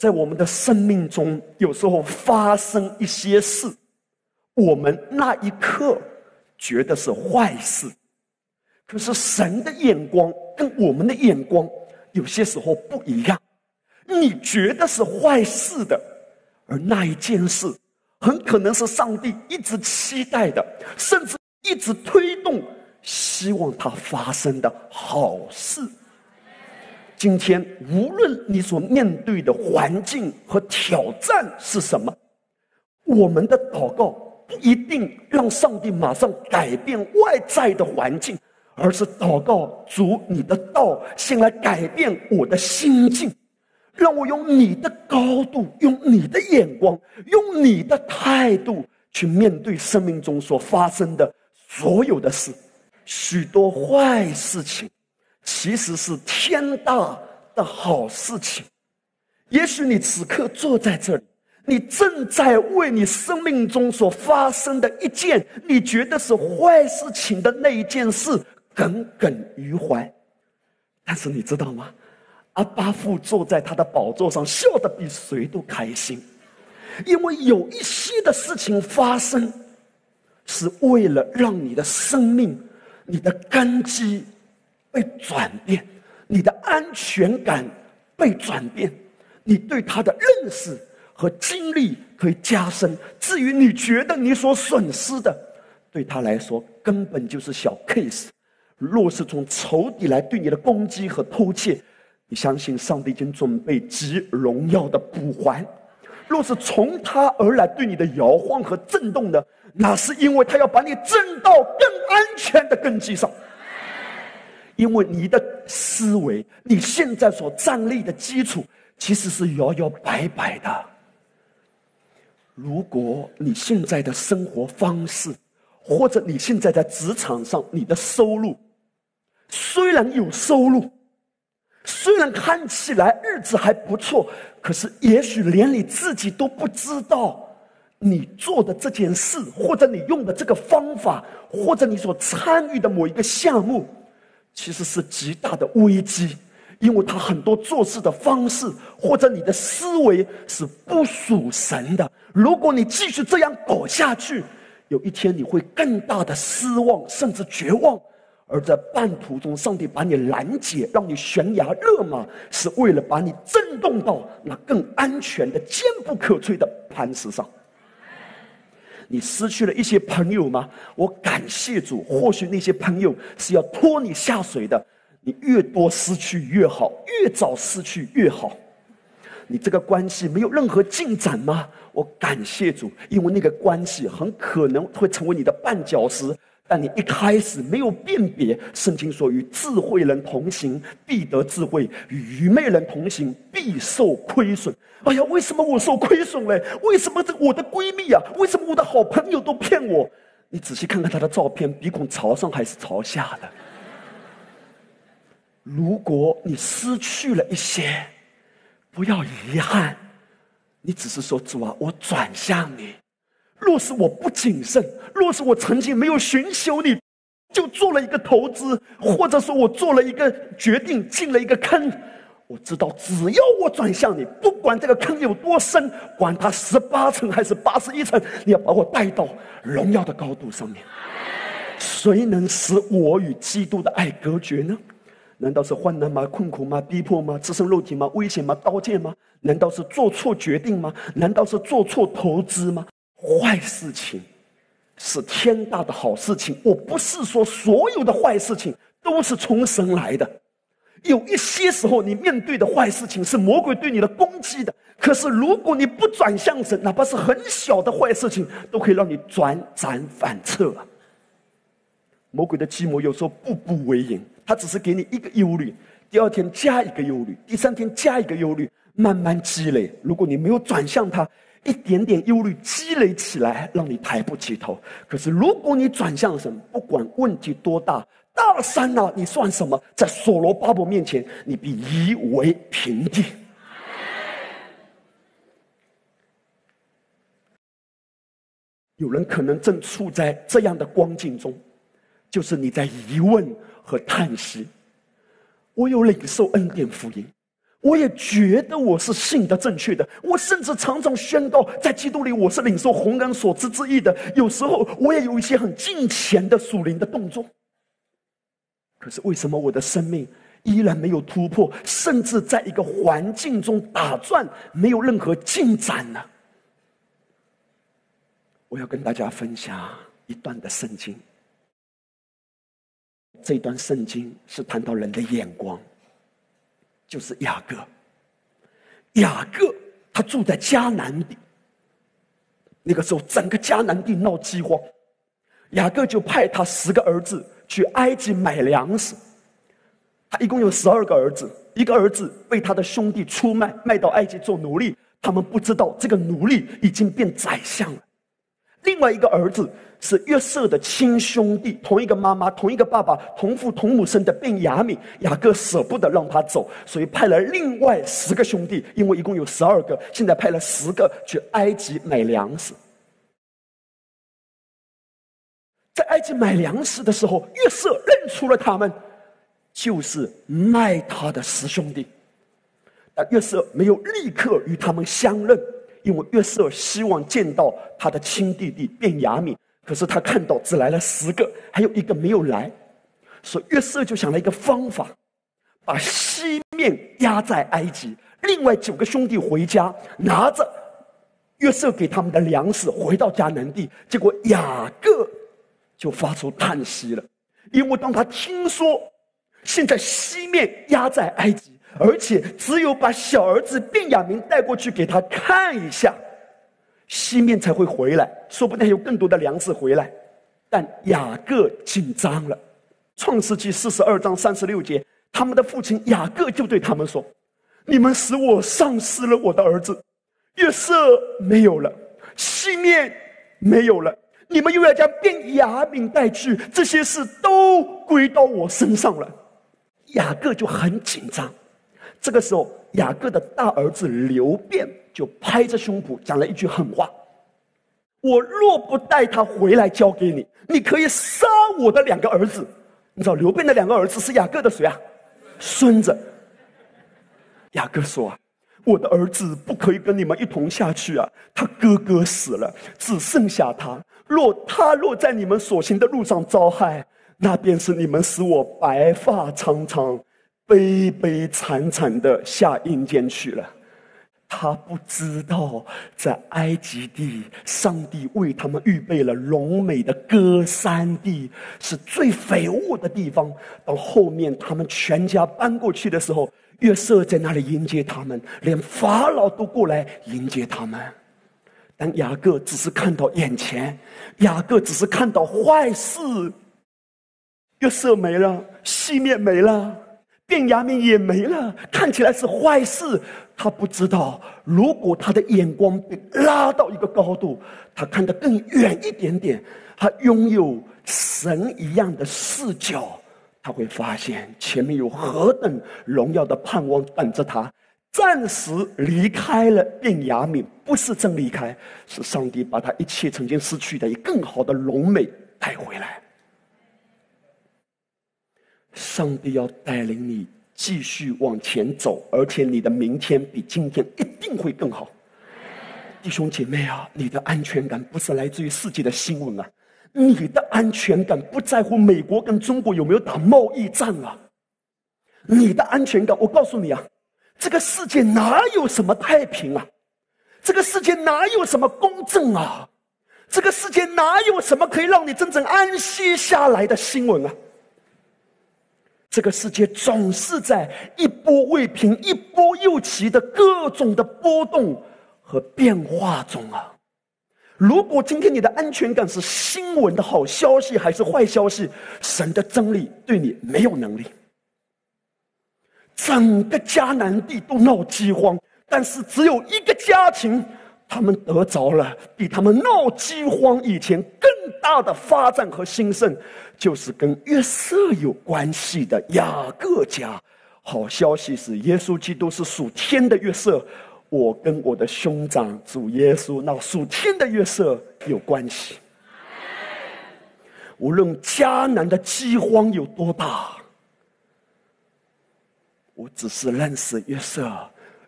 在我们的生命中，有时候发生一些事，我们那一刻觉得是坏事，可是神的眼光跟我们的眼光有些时候不一样。你觉得是坏事的，而那一件事很可能是上帝一直期待的，甚至一直推动。希望它发生的好事。今天，无论你所面对的环境和挑战是什么，我们的祷告不一定让上帝马上改变外在的环境，而是祷告主你的道先来改变我的心境，让我用你的高度，用你的眼光，用你的态度去面对生命中所发生的所有的事。许多坏事情，其实是天大的好事情。也许你此刻坐在这里，你正在为你生命中所发生的一件你觉得是坏事情的那一件事耿耿于怀。但是你知道吗？阿巴父坐在他的宝座上，笑得比谁都开心，因为有一些的事情发生，是为了让你的生命。你的根基被转变，你的安全感被转变，你对他的认识和经历可以加深。至于你觉得你所损失的，对他来说根本就是小 case。若是从仇敌来对你的攻击和偷窃，你相信上帝已经准备极荣耀的补还。若是从他而来对你的摇晃和震动的，那是因为他要把你震到更安全的根基上。因为你的思维，你现在所站立的基础，其实是摇摇摆摆的。如果你现在的生活方式，或者你现在在职场上，你的收入虽然有收入。虽然看起来日子还不错，可是也许连你自己都不知道，你做的这件事，或者你用的这个方法，或者你所参与的某一个项目，其实是极大的危机，因为他很多做事的方式，或者你的思维是不属神的。如果你继续这样搞下去，有一天你会更大的失望，甚至绝望。而在半途中，上帝把你拦截，让你悬崖勒马，是为了把你震动到那更安全的、坚不可摧的磐石上。你失去了一些朋友吗？我感谢主，或许那些朋友是要拖你下水的。你越多失去越好，越早失去越好。你这个关系没有任何进展吗？我感谢主，因为那个关系很可能会成为你的绊脚石。但你一开始没有辨别，圣经说：“与智慧人同行，必得智慧；与愚昧人同行，必受亏损。”哎呀，为什么我受亏损嘞？为什么这我的闺蜜啊？为什么我的好朋友都骗我？你仔细看看她的照片，鼻孔朝上还是朝下的？如果你失去了一些，不要遗憾，你只是说主啊，我转向你。若是我不谨慎，若是我曾经没有寻求你，就做了一个投资，或者说我做了一个决定，进了一个坑，我知道只要我转向你，不管这个坑有多深，管它十八层还是八十一层，你要把我带到荣耀的高度上面。谁能使我与基督的爱隔绝呢？难道是患难吗？困苦吗？逼迫吗？自身肉体吗？危险吗？刀剑吗？难道是做错决定吗？难道是做错投资吗？坏事情是天大的好事情。我不是说所有的坏事情都是从神来的，有一些时候你面对的坏事情是魔鬼对你的攻击的。可是如果你不转向神，哪怕是很小的坏事情，都可以让你转转反侧。魔鬼的计谋有时候步步为营，他只是给你一个忧虑，第二天加一个忧虑，第三天加一个忧虑，慢慢积累。如果你没有转向他。一点点忧虑积累起来，让你抬不起头。可是，如果你转向神，不管问题多大，大山呐，你算什么？在所罗巴伯面前，你必夷为平地。有人可能正处在这样的光景中，就是你在疑问和叹息。我有领受恩典福音，我也觉得我是信的正确的，我甚至常常宣告，在基督里我是领受红恩所赐之意的。有时候我也有一些很近前的属灵的动作。可是为什么我的生命依然没有突破，甚至在一个环境中打转，没有任何进展呢？我要跟大家分享一段的圣经。这段圣经是谈到人的眼光。就是雅各，雅各他住在迦南地。那个时候，整个迦南地闹饥荒，雅各就派他十个儿子去埃及买粮食。他一共有十二个儿子，一个儿子被他的兄弟出卖，卖到埃及做奴隶。他们不知道这个奴隶已经变宰相了。另外一个儿子。是约瑟的亲兄弟，同一个妈妈、同一个爸爸、同父同母生的便雅悯。雅各舍不得让他走，所以派了另外十个兄弟，因为一共有十二个，现在派了十个去埃及买粮食。在埃及买粮食的时候，约瑟认出了他们，就是卖他的十兄弟。但约瑟没有立刻与他们相认，因为约瑟希望见到他的亲弟弟便雅悯。可是他看到只来了十个，还有一个没有来，所以约瑟就想了一个方法，把西面压在埃及，另外九个兄弟回家，拿着约瑟给他们的粮食回到迦南地。结果雅各就发出叹息了，因为当他听说现在西面压在埃及，而且只有把小儿子卞雅明带过去给他看一下。西面才会回来，说不定还有更多的粮食回来，但雅各紧张了。创世纪四十二章三十六节，他们的父亲雅各就对他们说：“你们使我丧失了我的儿子，月色没有了，西面没有了，你们又要将便雅悯带去，这些事都归到我身上了。”雅各就很紧张。这个时候，雅各的大儿子刘辩。就拍着胸脯讲了一句狠话：“我若不带他回来交给你，你可以杀我的两个儿子。”你知道刘辩的两个儿子是雅各的谁啊？孙子。雅各说：“我的儿子不可以跟你们一同下去啊！他哥哥死了，只剩下他。若他若在你们所行的路上遭害，那便是你们使我白发苍苍、悲悲惨惨的下阴间去了。”他不知道，在埃及地，上帝为他们预备了荣美的歌山地，是最肥沃的地方。到后面他们全家搬过去的时候，约瑟在那里迎接他们，连法老都过来迎接他们。但雅各只是看到眼前，雅各只是看到坏事。约瑟没了，西面没了。便雅悯也没了，看起来是坏事。他不知道，如果他的眼光被拉到一个高度，他看得更远一点点，他拥有神一样的视角，他会发现前面有何等荣耀的盼望等着他。暂时离开了便雅悯，不是真离开，是上帝把他一切曾经失去的以更好的荣美带回来。上帝要带领你继续往前走，而且你的明天比今天一定会更好。弟兄姐妹啊，你的安全感不是来自于世界的新闻啊，你的安全感不在乎美国跟中国有没有打贸易战啊，你的安全感，我告诉你啊，这个世界哪有什么太平啊，这个世界哪有什么公正啊，这个世界哪有什么可以让你真正安息下来的新闻啊？这个世界总是在一波未平、一波又起的各种的波动和变化中啊！如果今天你的安全感是新闻的好消息还是坏消息，神的真理对你没有能力。整个迦南地都闹饥荒，但是只有一个家庭，他们得着了比他们闹饥荒以前更大的发展和兴盛。就是跟约瑟有关系的雅各家，好消息是耶稣基督是属天的约瑟，我跟我的兄长主耶稣那属天的约瑟有关系。无论迦南的饥荒有多大，我只是认识约瑟，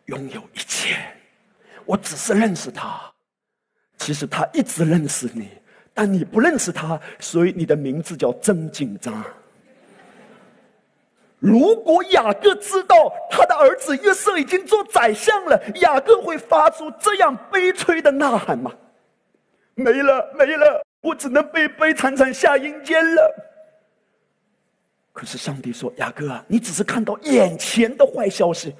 拥有一切。我只是认识他，其实他一直认识你，但你不认识他，所以你的名字叫真紧张。如果雅各知道他的儿子约瑟已经做宰相了，雅各会发出这样悲催的呐喊吗？没了，没了，我只能悲悲惨惨下阴间了。可是上帝说：“雅各啊，你只是看到眼前的坏消息，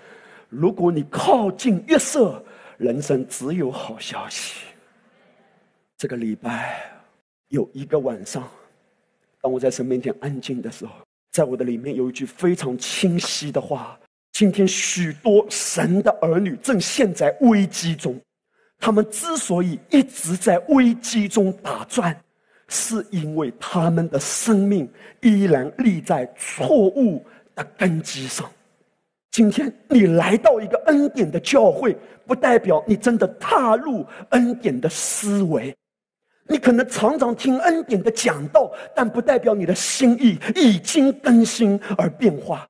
如果你靠近约瑟，人生只有好消息。”这个礼拜有一个晚上，当我在神面前安静的时候。在我的里面有一句非常清晰的话：今天许多神的儿女正陷在危机中，他们之所以一直在危机中打转，是因为他们的生命依然立在错误的根基上。今天你来到一个恩典的教会，不代表你真的踏入恩典的思维。你可能常常听恩典的讲道，但不代表你的心意已经更新而变化。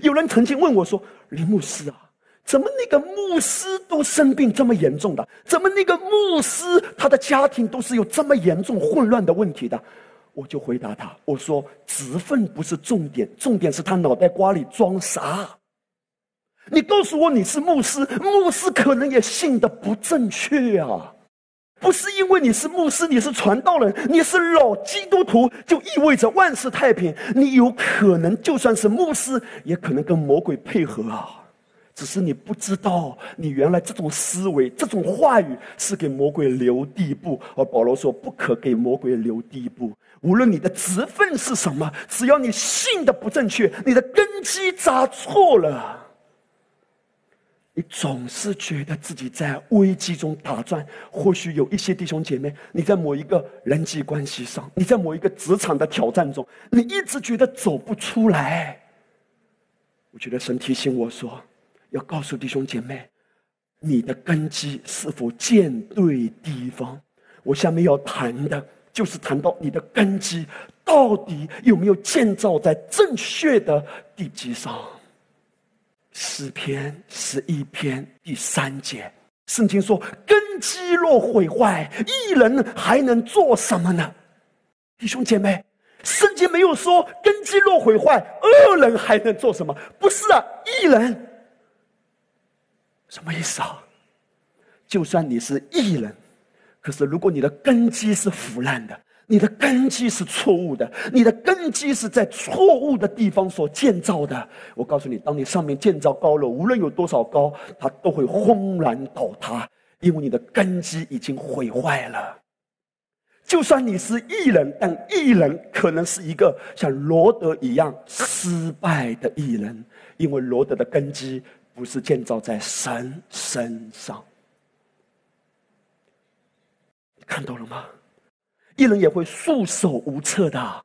有人曾经问我说：“林牧师啊，怎么那个牧师都生病这么严重的？怎么那个牧师他的家庭都是有这么严重混乱的问题的？”我就回答他：“我说职分不是重点，重点是他脑袋瓜里装啥。你告诉我你是牧师，牧师可能也信的不正确啊。”不是因为你是牧师，你是传道人，你是老基督徒，就意味着万事太平。你有可能就算是牧师，也可能跟魔鬼配合啊！只是你不知道，你原来这种思维、这种话语是给魔鬼留地步。而保罗说，不可给魔鬼留地步。无论你的职分是什么，只要你信的不正确，你的根基扎错了。你总是觉得自己在危机中打转，或许有一些弟兄姐妹，你在某一个人际关系上，你在某一个职场的挑战中，你一直觉得走不出来。我觉得神提醒我说，要告诉弟兄姐妹，你的根基是否建对地方？我下面要谈的就是谈到你的根基到底有没有建造在正确的地基上。诗篇十一篇第三节，圣经说：“根基若毁坏，一人还能做什么呢？”弟兄姐妹，圣经没有说根基若毁坏，恶人还能做什么？不是啊，一人什么意思啊？就算你是异人，可是如果你的根基是腐烂的。你的根基是错误的，你的根基是在错误的地方所建造的。我告诉你，当你上面建造高楼，无论有多少高，它都会轰然倒塌，因为你的根基已经毁坏了。就算你是艺人，但艺人可能是一个像罗德一样失败的艺人，因为罗德的根基不是建造在神身上。看到了吗？艺人也会束手无策的，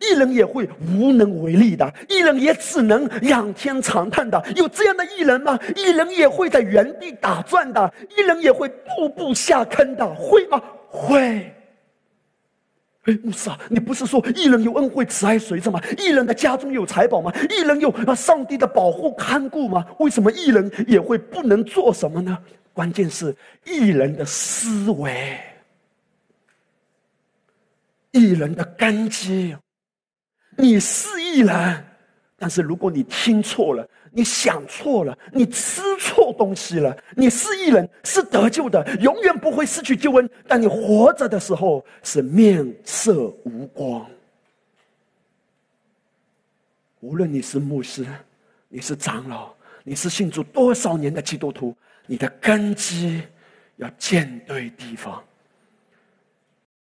艺人也会无能为力的，艺人也只能仰天长叹的。有这样的艺人吗？艺人也会在原地打转的，艺人也会步步下坑的，会吗？会。哎，牧师啊，你不是说艺人有恩惠慈爱随着吗？艺人的家中有财宝吗？艺人有啊上帝的保护看顾吗？为什么艺人也会不能做什么呢？关键是艺人的思维。艺人的根基，你是艺人，但是如果你听错了，你想错了，你吃错东西了，你是艺人，是得救的，永远不会失去救恩。但你活着的时候是面色无光。无论你是牧师，你是长老，你是信主多少年的基督徒，你的根基要建对地方。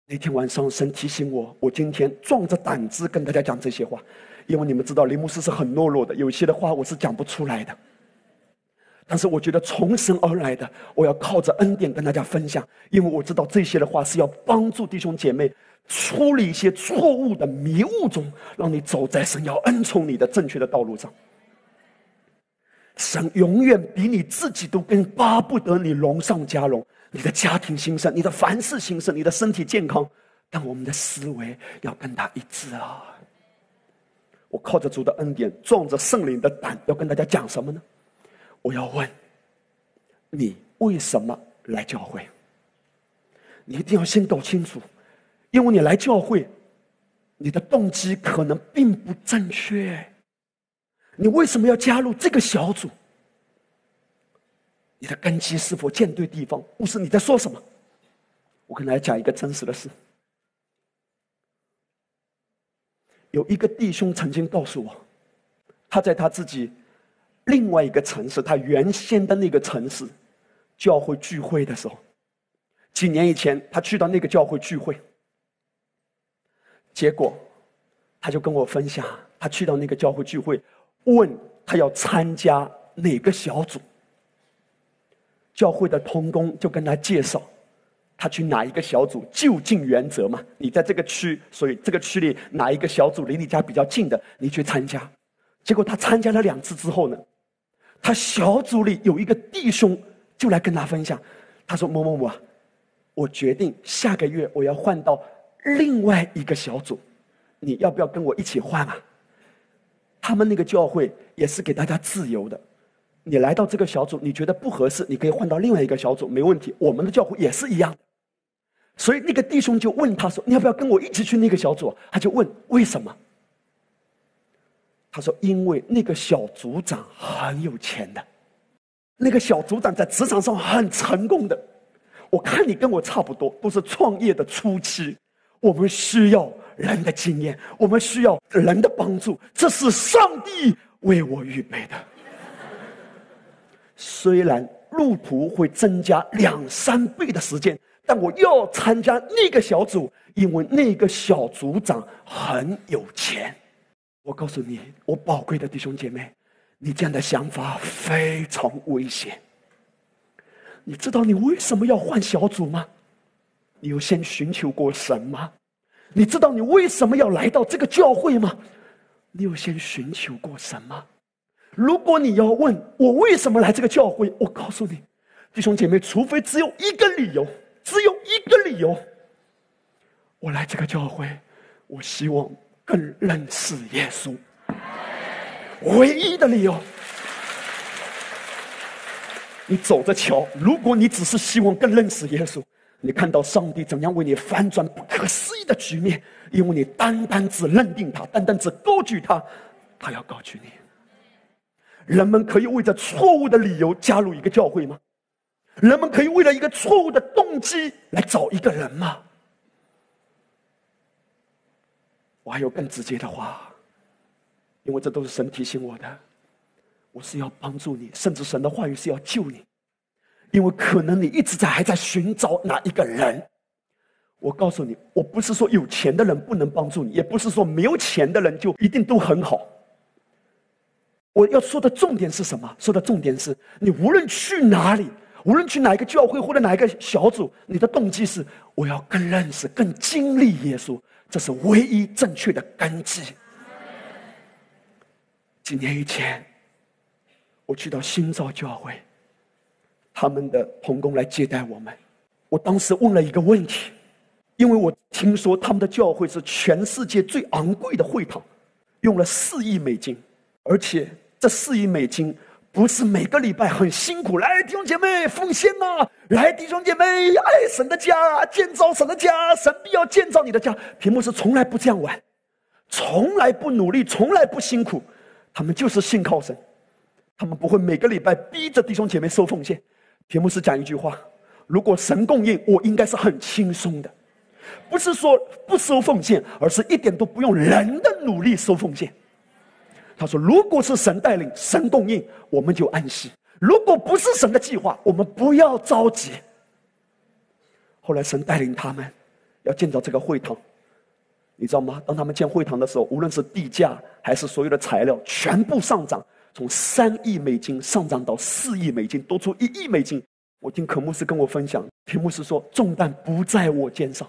那天晚上，神提醒我，我今天壮着胆子跟大家讲这些话，因为你们知道，林牧师是很懦弱的，有些的话我是讲不出来的。但是我觉得从神而来的，我要靠着恩典跟大家分享，因为我知道这些的话是要帮助弟兄姐妹处理一些错误的迷雾中，让你走在神要恩宠你的正确的道路上。神永远比你自己都更巴不得你荣上加荣。你的家庭兴盛，你的凡事兴盛，你的身体健康，但我们的思维要跟他一致啊！我靠着主的恩典，壮着圣灵的胆，要跟大家讲什么呢？我要问你为什么来教会？你一定要先搞清楚，因为你来教会，你的动机可能并不正确。你为什么要加入这个小组？你的根基是否建对地方？不是你在说什么？我跟大家讲一个真实的事。有一个弟兄曾经告诉我，他在他自己另外一个城市，他原先的那个城市教会聚会的时候，几年以前他去到那个教会聚会，结果他就跟我分享，他去到那个教会聚会，问他要参加哪个小组，教会的同工就跟他介绍。他去哪一个小组？就近原则嘛。你在这个区，所以这个区里哪一个小组离你家比较近的，你去参加。结果他参加了两次之后呢，他小组里有一个弟兄就来跟他分享，他说：“某某某，我决定下个月我要换到另外一个小组，你要不要跟我一起换啊？”他们那个教会也是给大家自由的。你来到这个小组，你觉得不合适，你可以换到另外一个小组，没问题。我们的教会也是一样。所以那个弟兄就问他说：“你要不要跟我一起去那个小组？”他就问：“为什么？”他说：“因为那个小组长很有钱的，那个小组长在职场上很成功的。我看你跟我差不多，都是创业的初期。我们需要人的经验，我们需要人的帮助，这是上帝为我预备的。虽然路途会增加两三倍的时间。”但我要参加那个小组，因为那个小组长很有钱。我告诉你，我宝贵的弟兄姐妹，你这样的想法非常危险。你知道你为什么要换小组吗？你有先寻求过神吗？你知道你为什么要来到这个教会吗？你有先寻求过神吗？如果你要问我为什么来这个教会，我告诉你，弟兄姐妹，除非只有一个理由。只有一个理由，我来这个教会，我希望更认识耶稣。唯一的理由，你走着瞧。如果你只是希望更认识耶稣，你看到上帝怎样为你翻转不可思议的局面，因为你单单只认定他，单单只高举他，他要高举你。人们可以为着错误的理由加入一个教会吗？人们可以为了一个错误的动机来找一个人吗？我还有更直接的话，因为这都是神提醒我的。我是要帮助你，甚至神的话语是要救你，因为可能你一直在还在寻找哪一个人。我告诉你，我不是说有钱的人不能帮助你，也不是说没有钱的人就一定都很好。我要说的重点是什么？说的重点是你无论去哪里。无论去哪一个教会或者哪一个小组，你的动机是我要更认识、更经历耶稣，这是唯一正确的根基。几年以前，我去到新造教会，他们的童工来接待我们。我当时问了一个问题，因为我听说他们的教会是全世界最昂贵的会堂，用了四亿美金，而且这四亿美金。不是每个礼拜很辛苦，来弟兄姐妹奉献啊！来弟兄姐妹爱神的家，建造神的家，神必要建造你的家。屏幕是从来不这样玩，从来不努力，从来不辛苦，他们就是信靠神，他们不会每个礼拜逼着弟兄姐妹收奉献。屏幕是讲一句话：如果神供应，我应该是很轻松的，不是说不收奉献，而是一点都不用人的努力收奉献。他说：“如果是神带领、神供应，我们就安息；如果不是神的计划，我们不要着急。”后来神带领他们要建造这个会堂，你知道吗？当他们建会堂的时候，无论是地价还是所有的材料，全部上涨，从三亿美金上涨到四亿美金，多出一亿美金。我听可牧师跟我分享，题目是说：“重担不在我肩上。”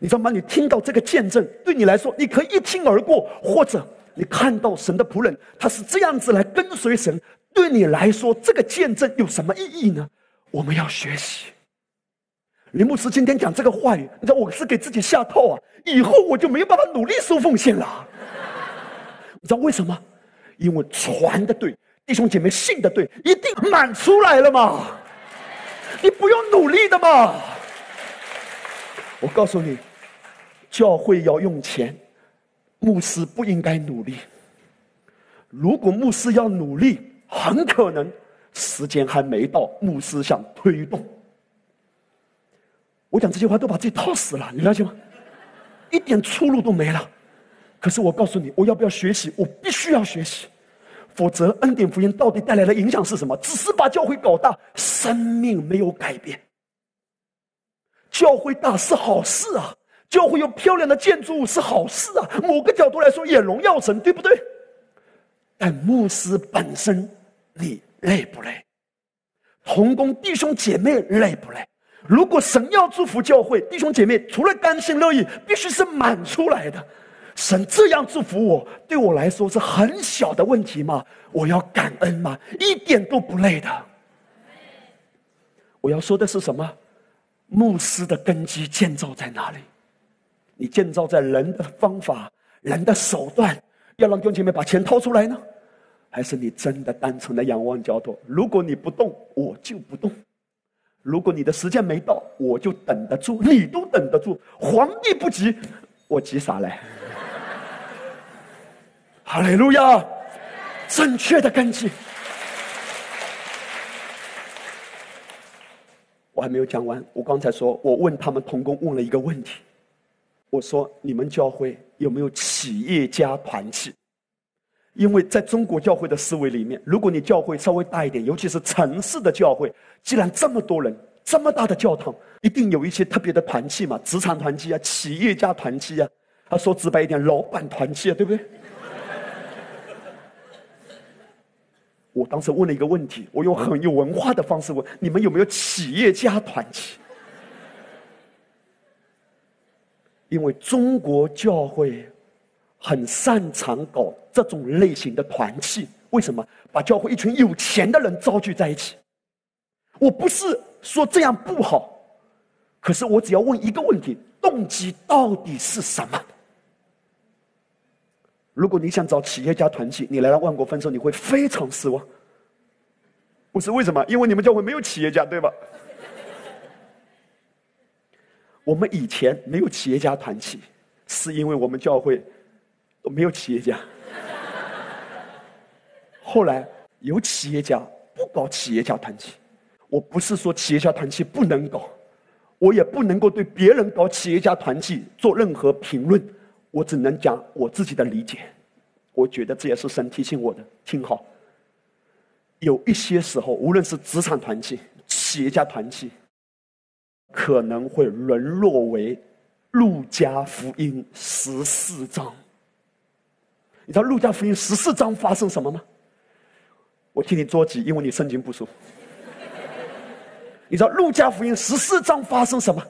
你知道吗？你听到这个见证，对你来说，你可以一听而过，或者。你看到神的仆人，他是这样子来跟随神，对你来说，这个见证有什么意义呢？我们要学习。林牧师今天讲这个话语，你知道我是给自己下套啊！以后我就没有办法努力收奉献了。你知道为什么？因为传的对，弟兄姐妹信的对，一定满出来了嘛。你不用努力的嘛。我告诉你，教会要用钱，牧师不应该努力。如果牧师要努力，很可能时间还没到，牧师想推动。我讲这些话都把自己套死了，你了解吗？一点出路都没了。可是我告诉你，我要不要学习？我必须要学习，否则恩典福音到底带来的影响是什么？只是把教会搞大，生命没有改变。教会大是好事啊，教会有漂亮的建筑物是好事啊，某个角度来说也荣耀神，对不对？但牧师本身，你累不累？同工弟兄姐妹累不累？如果神要祝福教会弟兄姐妹，除了甘心乐意，必须是满出来的。神这样祝福我，对我来说是很小的问题吗？我要感恩吗？一点都不累的。我要说的是什么？牧师的根基建造在哪里？你建造在人的方法、人的手段，要让弟兄姐妹把钱掏出来呢？还是你真的单纯的仰望交托？如果你不动，我就不动；如果你的时间没到，我就等得住。你都等得住，皇帝不急，我急啥嘞？哈利路亚！正确的根基。我还没有讲完。我刚才说，我问他们同工问了一个问题，我说：“你们教会有没有企业家团契？”因为在中国教会的思维里面，如果你教会稍微大一点，尤其是城市的教会，既然这么多人，这么大的教堂，一定有一些特别的团契嘛，职场团契啊，企业家团契啊。他说直白一点，老板团契啊，对不对？我当时问了一个问题，我用很有文化的方式问：你们有没有企业家团契？因为中国教会很擅长搞这种类型的团契。为什么？把教会一群有钱的人招聚在一起。我不是说这样不好，可是我只要问一个问题：动机到底是什么？如果你想找企业家团契，你来到万国分社，你会非常失望。不是为什么？因为你们教会没有企业家，对吧？我们以前没有企业家团契，是因为我们教会都没有企业家。后来有企业家不搞企业家团契，我不是说企业家团契不能搞，我也不能够对别人搞企业家团契做任何评论。我只能讲我自己的理解，我觉得这也是神提醒我的。听好，有一些时候，无论是职场团契、企业家团契，可能会沦落为《路加福音》十四章。你知道《路加福音》十四章发生什么吗？我替你捉急，因为你圣经不熟。你知道《路加福音》十四章发生什么？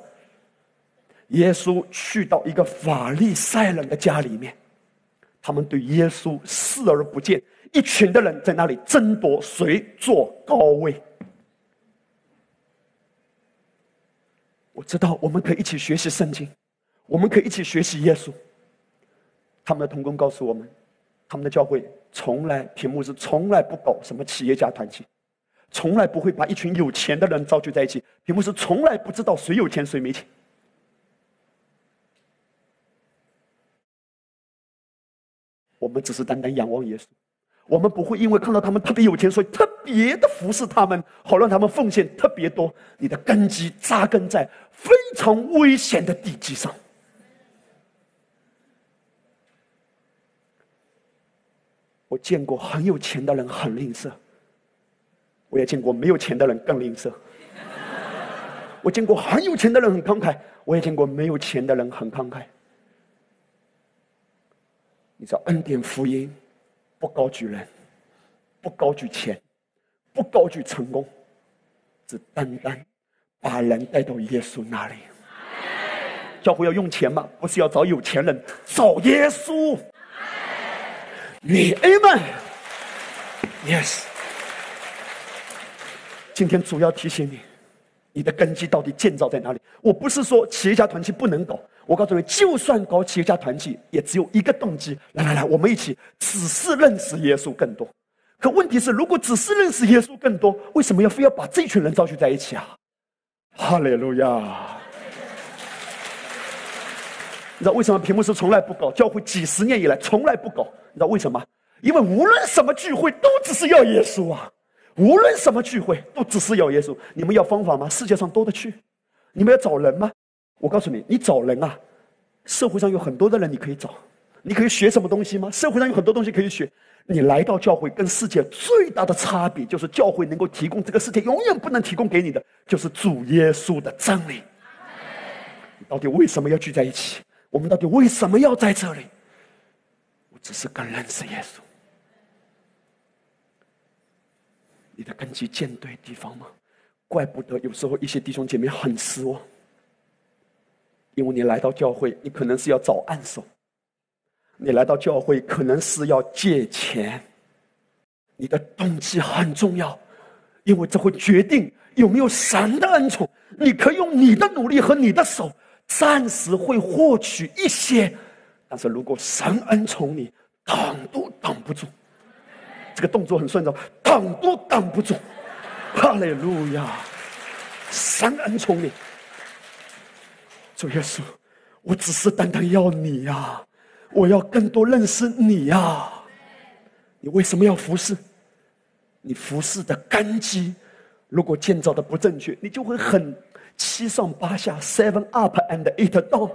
耶稣去到一个法利赛人的家里面，他们对耶稣视而不见，一群的人在那里争夺谁坐高位。我知道我们可以一起学习圣经，我们可以一起学习耶稣。他们的同工告诉我们，他们的教会从来题目是从来不搞什么企业家团契，从来不会把一群有钱的人召集在一起，题目是从来不知道谁有钱谁没钱。我们只是单单仰望耶稣，我们不会因为看到他们特别有钱，所以特别的服侍他们，好让他们奉献特别多。你的根基扎根在非常危险的地基上。我见过很有钱的人很吝啬，我也见过没有钱的人更吝啬。我见过很有钱的人很慷慨，我也见过没有钱的人很慷慨。你知道恩典福音不高举人，不高举钱，不高举成功，只单单把人带到耶稣那里。教会要用钱吗？不是要找有钱人，找耶稣。你 A 们，Yes。今天主要提醒你，你的根基到底建造在哪里？我不是说企业家团体不能搞。我告诉你，就算搞企业家团体，也只有一个动机：来来来，我们一起只是认识耶稣更多。可问题是，如果只是认识耶稣更多，为什么要非要把这群人召集在一起啊？哈利路亚！你知道为什么屏幕是从来不搞教会几十年以来从来不搞？你知道为什么？因为无论什么聚会都只是要耶稣啊！无论什么聚会都只是要耶稣。你们要方法吗？世界上多的去。你们要找人吗？我告诉你，你找人啊，社会上有很多的人你可以找。你可以学什么东西吗？社会上有很多东西可以学。你来到教会，跟世界最大的差别就是教会能够提供这个世界永远不能提供给你的，就是主耶稣的真理。你到底为什么要聚在一起？我们到底为什么要在这里？我只是更认识耶稣。你的根基建对地方吗？怪不得有时候一些弟兄姐妹很失望，因为你来到教会，你可能是要找暗手；你来到教会，可能是要借钱。你的动机很重要，因为这会决定有没有神的恩宠。你可以用你的努力和你的手，暂时会获取一些，但是如果神恩宠你，挡都挡不住。这个动作很顺手，挡都挡不住。哈利路亚，神恩宠你，主耶稣，我只是单单要你呀，我要更多认识你呀。你为什么要服侍？你服侍的根基，如果建造的不正确，你就会很七上八下，seven up and eight down。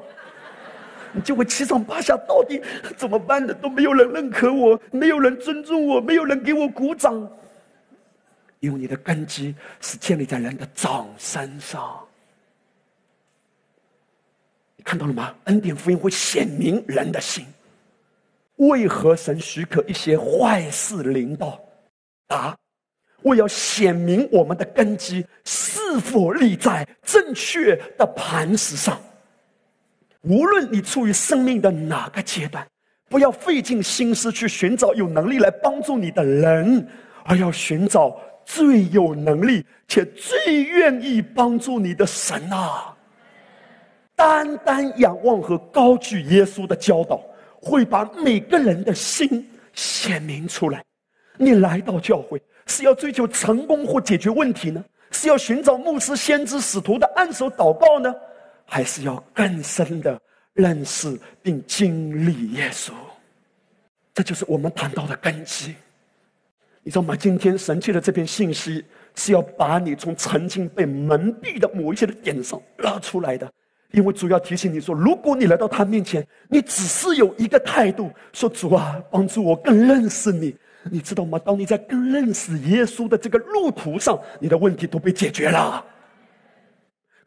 你就会七上八下，到底怎么办呢？都没有人认可我，没有人尊重我，没有人给我鼓掌。因为你的根基是建立在人的掌声上。看到了吗？恩典福音会显明人的心。为何神许可一些坏事临到？答：我要显明我们的根基是否立在正确的磐石上。无论你处于生命的哪个阶段，不要费尽心思去寻找有能力来帮助你的人，而要寻找最有能力且最愿意帮助你的神啊！单单仰望和高举耶稣的教导，会把每个人的心显明出来。你来到教会是要追求成功或解决问题呢？是要寻找牧师、先知、使徒的按手祷告呢？还是要更深的认识并经历耶稣，这就是我们谈到的根基。你知道吗？今天神借的这篇信息是要把你从曾经被蒙蔽的某一些的点上拉出来的，因为主要提醒你说：如果你来到他面前，你只是有一个态度，说主啊，帮助我更认识你，你知道吗？当你在更认识耶稣的这个路途上，你的问题都被解决了。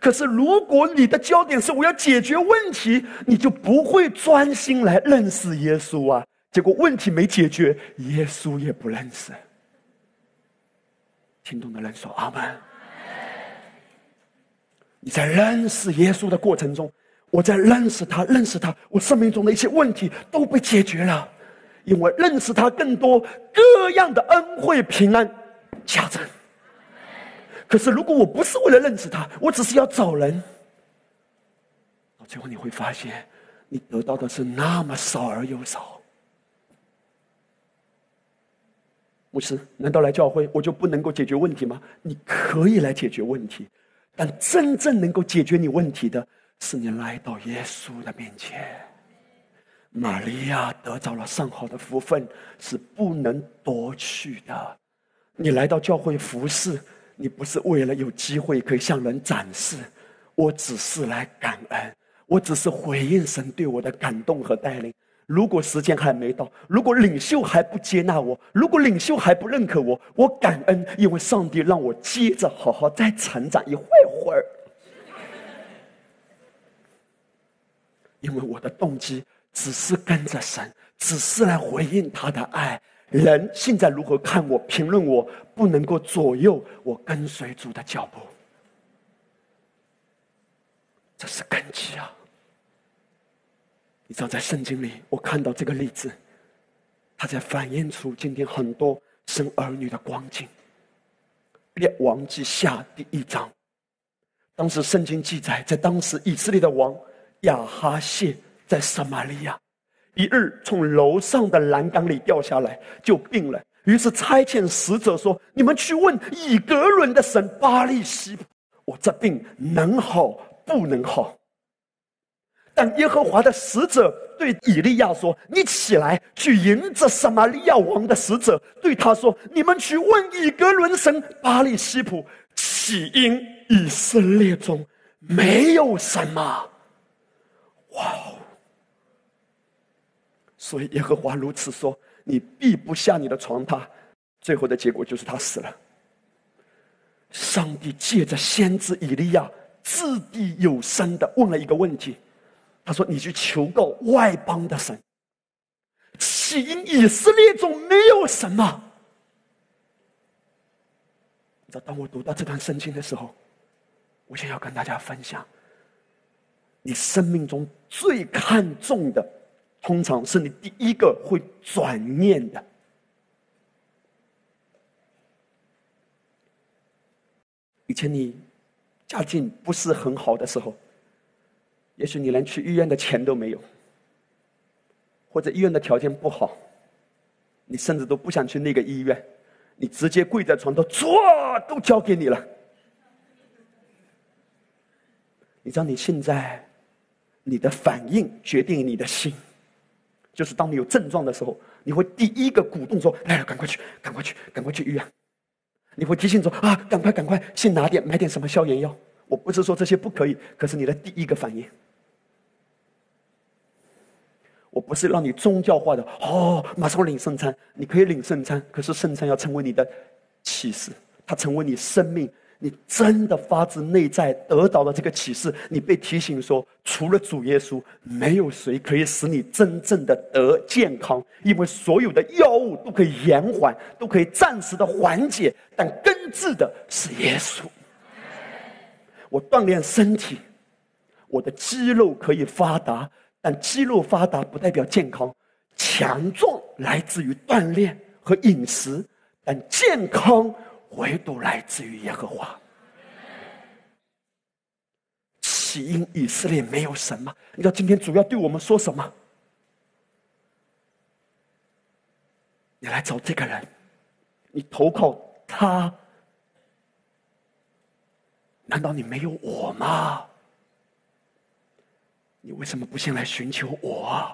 可是，如果你的焦点是我要解决问题，你就不会专心来认识耶稣啊。结果问题没解决，耶稣也不认识。听懂的人说阿门。你在认识耶稣的过程中，我在认识他，认识他，我生命中的一些问题都被解决了，因为认识他更多各样的恩惠平安加增。可是，如果我不是为了认识他，我只是要找人，到最后你会发现，你得到的是那么少而又少。牧师，难道来教会我就不能够解决问题吗？你可以来解决问题，但真正能够解决你问题的，是你来到耶稣的面前。玛利亚得到了上好的福分，是不能夺去的。你来到教会服侍。你不是为了有机会可以向人展示，我只是来感恩，我只是回应神对我的感动和带领。如果时间还没到，如果领袖还不接纳我，如果领袖还不认可我，我感恩，因为上帝让我接着好好再成长一会会儿。因为我的动机只是跟着神，只是来回应他的爱。人现在如何看我、评论我，不能够左右我跟随主的脚步。这是根基啊！你知道，在圣经里，我看到这个例子，它在反映出今天很多生儿女的光景。列王记下第一章，当时圣经记载，在当时以色列的王亚哈谢在撒玛利亚，一日从楼上的栏杆里掉下来，就病了。于是差遣使者说：“你们去问以格伦的神巴利西，我这病能好不能好？”但耶和华的使者对以利亚说：“你起来去迎着撒玛利亚王的使者，对他说：你们去问以格伦神巴利西普，起因以色列中没有什么。”哇！所以耶和华如此说。你必不下你的床榻，最后的结果就是他死了。上帝借着先知以利亚掷地有声的问了一个问题，他说：“你去求告外邦的神，起因以色列中没有什么。”你知道，当我读到这段圣经的时候，我想要跟大家分享：你生命中最看重的。通常是你第一个会转念的。以前你家境不是很好的时候，也许你连去医院的钱都没有，或者医院的条件不好，你甚至都不想去那个医院，你直接跪在床头，做都交给你了。你知道你现在你的反应决定你的心。就是当你有症状的时候，你会第一个鼓动说：“来，赶快去，赶快去，赶快去医院。”你会提醒说：“啊，赶快，赶快，先拿点，买点什么消炎药。”我不是说这些不可以，可是你的第一个反应，我不是让你宗教化的哦，马上领圣餐，你可以领圣餐，可是圣餐要成为你的启示，它成为你生命。你真的发自内在得到了这个启示，你被提醒说，除了主耶稣，没有谁可以使你真正的得健康，因为所有的药物都可以延缓，都可以暂时的缓解，但根治的是耶稣。我锻炼身体，我的肌肉可以发达，但肌肉发达不代表健康，强壮来自于锻炼和饮食，但健康。唯独来自于耶和华。起因以色列没有什么，你知道今天主要对我们说什么？你来找这个人，你投靠他，难道你没有我吗？你为什么不先来寻求我？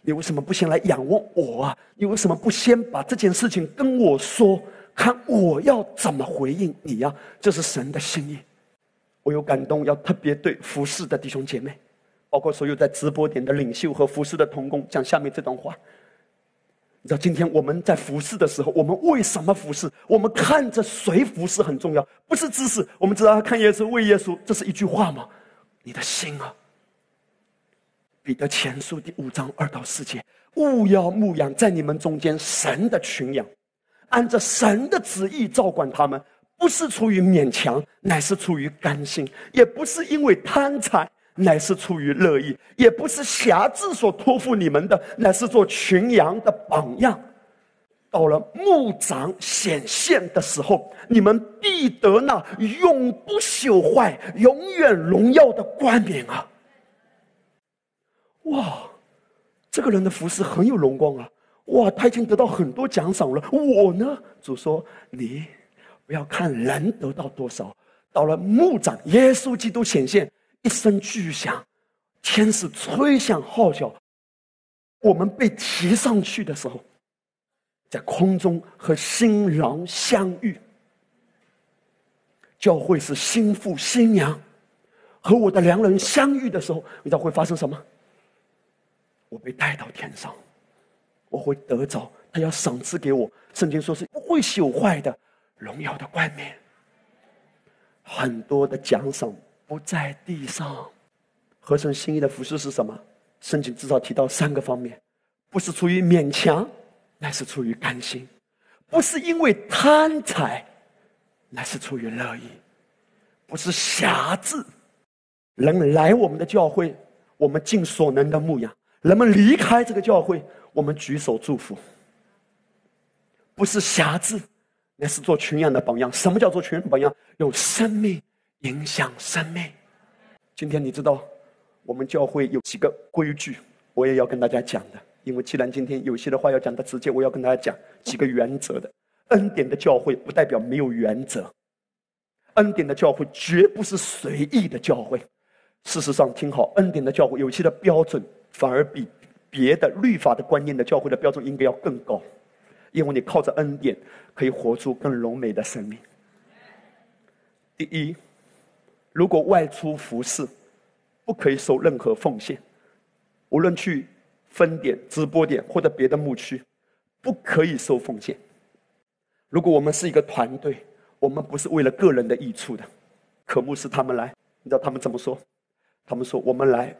你为什么不先来仰望我啊？你为什么不先把这件事情跟我说？看我要怎么回应你呀？这是神的心意。我有感动，要特别对服侍的弟兄姐妹，包括所有在直播点的领袖和服侍的同工讲下面这段话。你知道今天我们在服侍的时候，我们为什么服侍？我们看着谁服侍很重要，不是知识。我们知道看耶稣为耶稣，这是一句话吗？你的心啊！彼得前书第五章二到四节：勿要牧养在你们中间神的群羊。按着神的旨意照管他们，不是出于勉强，乃是出于甘心；也不是因为贪财，乃是出于乐意；也不是辖制所托付你们的，乃是做群羊的榜样。到了牧长显现的时候，你们必得那永不朽坏、永远荣耀的冠冕啊！哇，这个人的服饰很有荣光啊！哇，他已经得到很多奖赏了。我呢，主说你不要看人得到多少，到了牧长耶稣基督显现，一声巨响，天使吹响号角，我们被提上去的时候，在空中和新郎相遇。教会是新妇新娘和我的良人相遇的时候，你知道会发生什么？我被带到天上。我会得着他要赏赐给我，圣经说是不会朽坏的荣耀的冠冕。很多的奖赏不在地上，合成心意的服饰是什么？圣经至少提到三个方面：不是出于勉强，乃是出于甘心；不是因为贪财，乃是出于乐意；不是辖制。人来我们的教会，我们尽所能的牧养；人们离开这个教会。我们举手祝福，不是瑕疵，那是做群羊的榜样。什么叫做群榜样？用生命影响生命。今天你知道，我们教会有几个规矩，我也要跟大家讲的。因为既然今天有些的话要讲的直接，我要跟大家讲几个原则的。恩典的教会不代表没有原则，恩典的教会绝不是随意的教会。事实上，听好，恩典的教会有些的标准反而比别的律法的观念的教会的标准应该要更高，因为你靠着恩典可以活出更荣美的生命。第一，如果外出服侍，不可以收任何奉献，无论去。分点、直播点或者别的牧区，不可以收奉献。如果我们是一个团队，我们不是为了个人的益处的。可牧师他们来，你知道他们怎么说？他们说：“我们来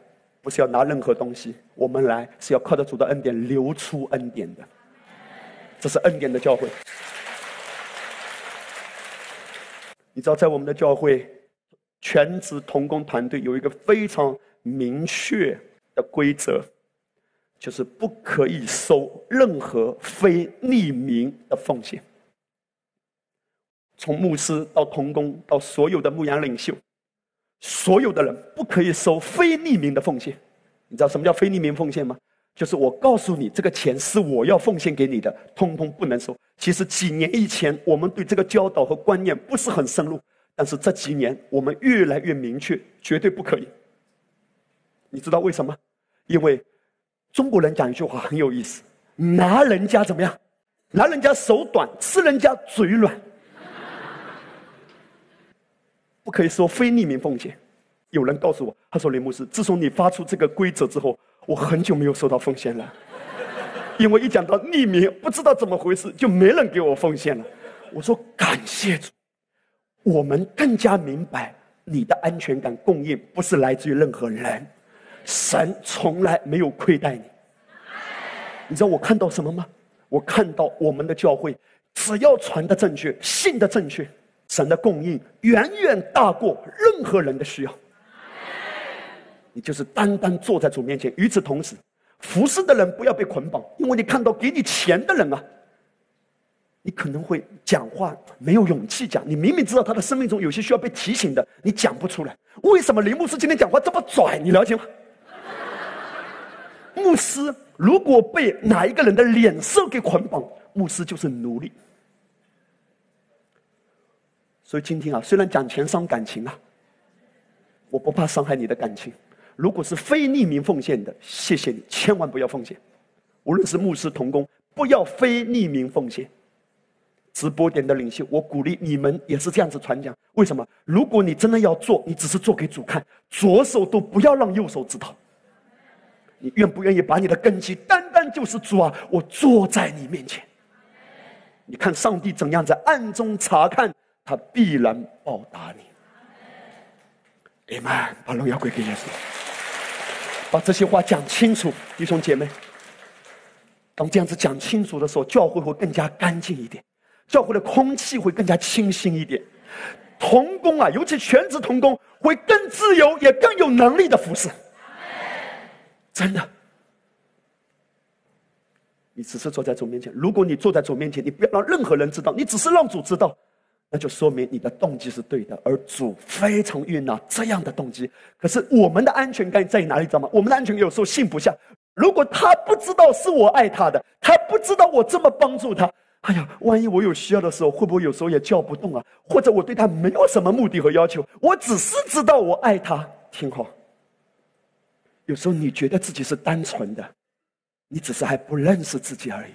不是要拿任何东西，我们来是要靠着主的恩典流出恩典的。”这是恩典的教会。你知道，在我们的教会，全职同工团队有一个非常明确的规则。就是不可以收任何非匿名的奉献。从牧师到童工到所有的牧羊领袖，所有的人不可以收非匿名的奉献。你知道什么叫非匿名奉献吗？就是我告诉你，这个钱是我要奉献给你的，通通不能收。其实几年以前，我们对这个教导和观念不是很深入，但是这几年我们越来越明确，绝对不可以。你知道为什么？因为。中国人讲一句话很有意思：拿人家怎么样？拿人家手短，吃人家嘴软。不可以说非匿名奉献。有人告诉我，他说：“林牧师，自从你发出这个规则之后，我很久没有收到奉献了。因为一讲到匿名，不知道怎么回事，就没人给我奉献了。”我说：“感谢主，我们更加明白你的安全感供应不是来自于任何人。”神从来没有亏待你。你知道我看到什么吗？我看到我们的教会，只要传的正确，信的正确，神的供应远远大过任何人的需要。你就是单单坐在主面前。与此同时，服侍的人不要被捆绑，因为你看到给你钱的人啊，你可能会讲话没有勇气讲。你明明知道他的生命中有些需要被提醒的，你讲不出来。为什么林牧师今天讲话这么拽？你了解吗？牧师如果被哪一个人的脸色给捆绑，牧师就是奴隶。所以今天啊，虽然讲钱伤感情啊，我不怕伤害你的感情。如果是非匿名奉献的，谢谢你，千万不要奉献。无论是牧师同工，不要非匿名奉献。直播点的领袖，我鼓励你们也是这样子传讲。为什么？如果你真的要做，你只是做给主看，左手都不要让右手知道。你愿不愿意把你的根基单单就是主啊？我坐在你面前，你看上帝怎样在暗中查看，他必然报答你。阿门！把荣耀归给耶稣，把这些话讲清楚，弟兄姐妹。当这样子讲清楚的时候，教会会更加干净一点，教会的空气会更加清新一点。童工啊，尤其全职童工，会更自由，也更有能力的服侍。真的，你只是坐在主面前。如果你坐在主面前，你不要让任何人知道，你只是让主知道，那就说明你的动机是对的，而主非常悦纳这样的动机。可是我们的安全感在哪里？知道吗？我们的安全感有时候信不下。如果他不知道是我爱他的，他不知道我这么帮助他，哎呀，万一我有需要的时候，会不会有时候也叫不动啊？或者我对他没有什么目的和要求，我只是知道我爱他，挺好。有时候你觉得自己是单纯的，你只是还不认识自己而已。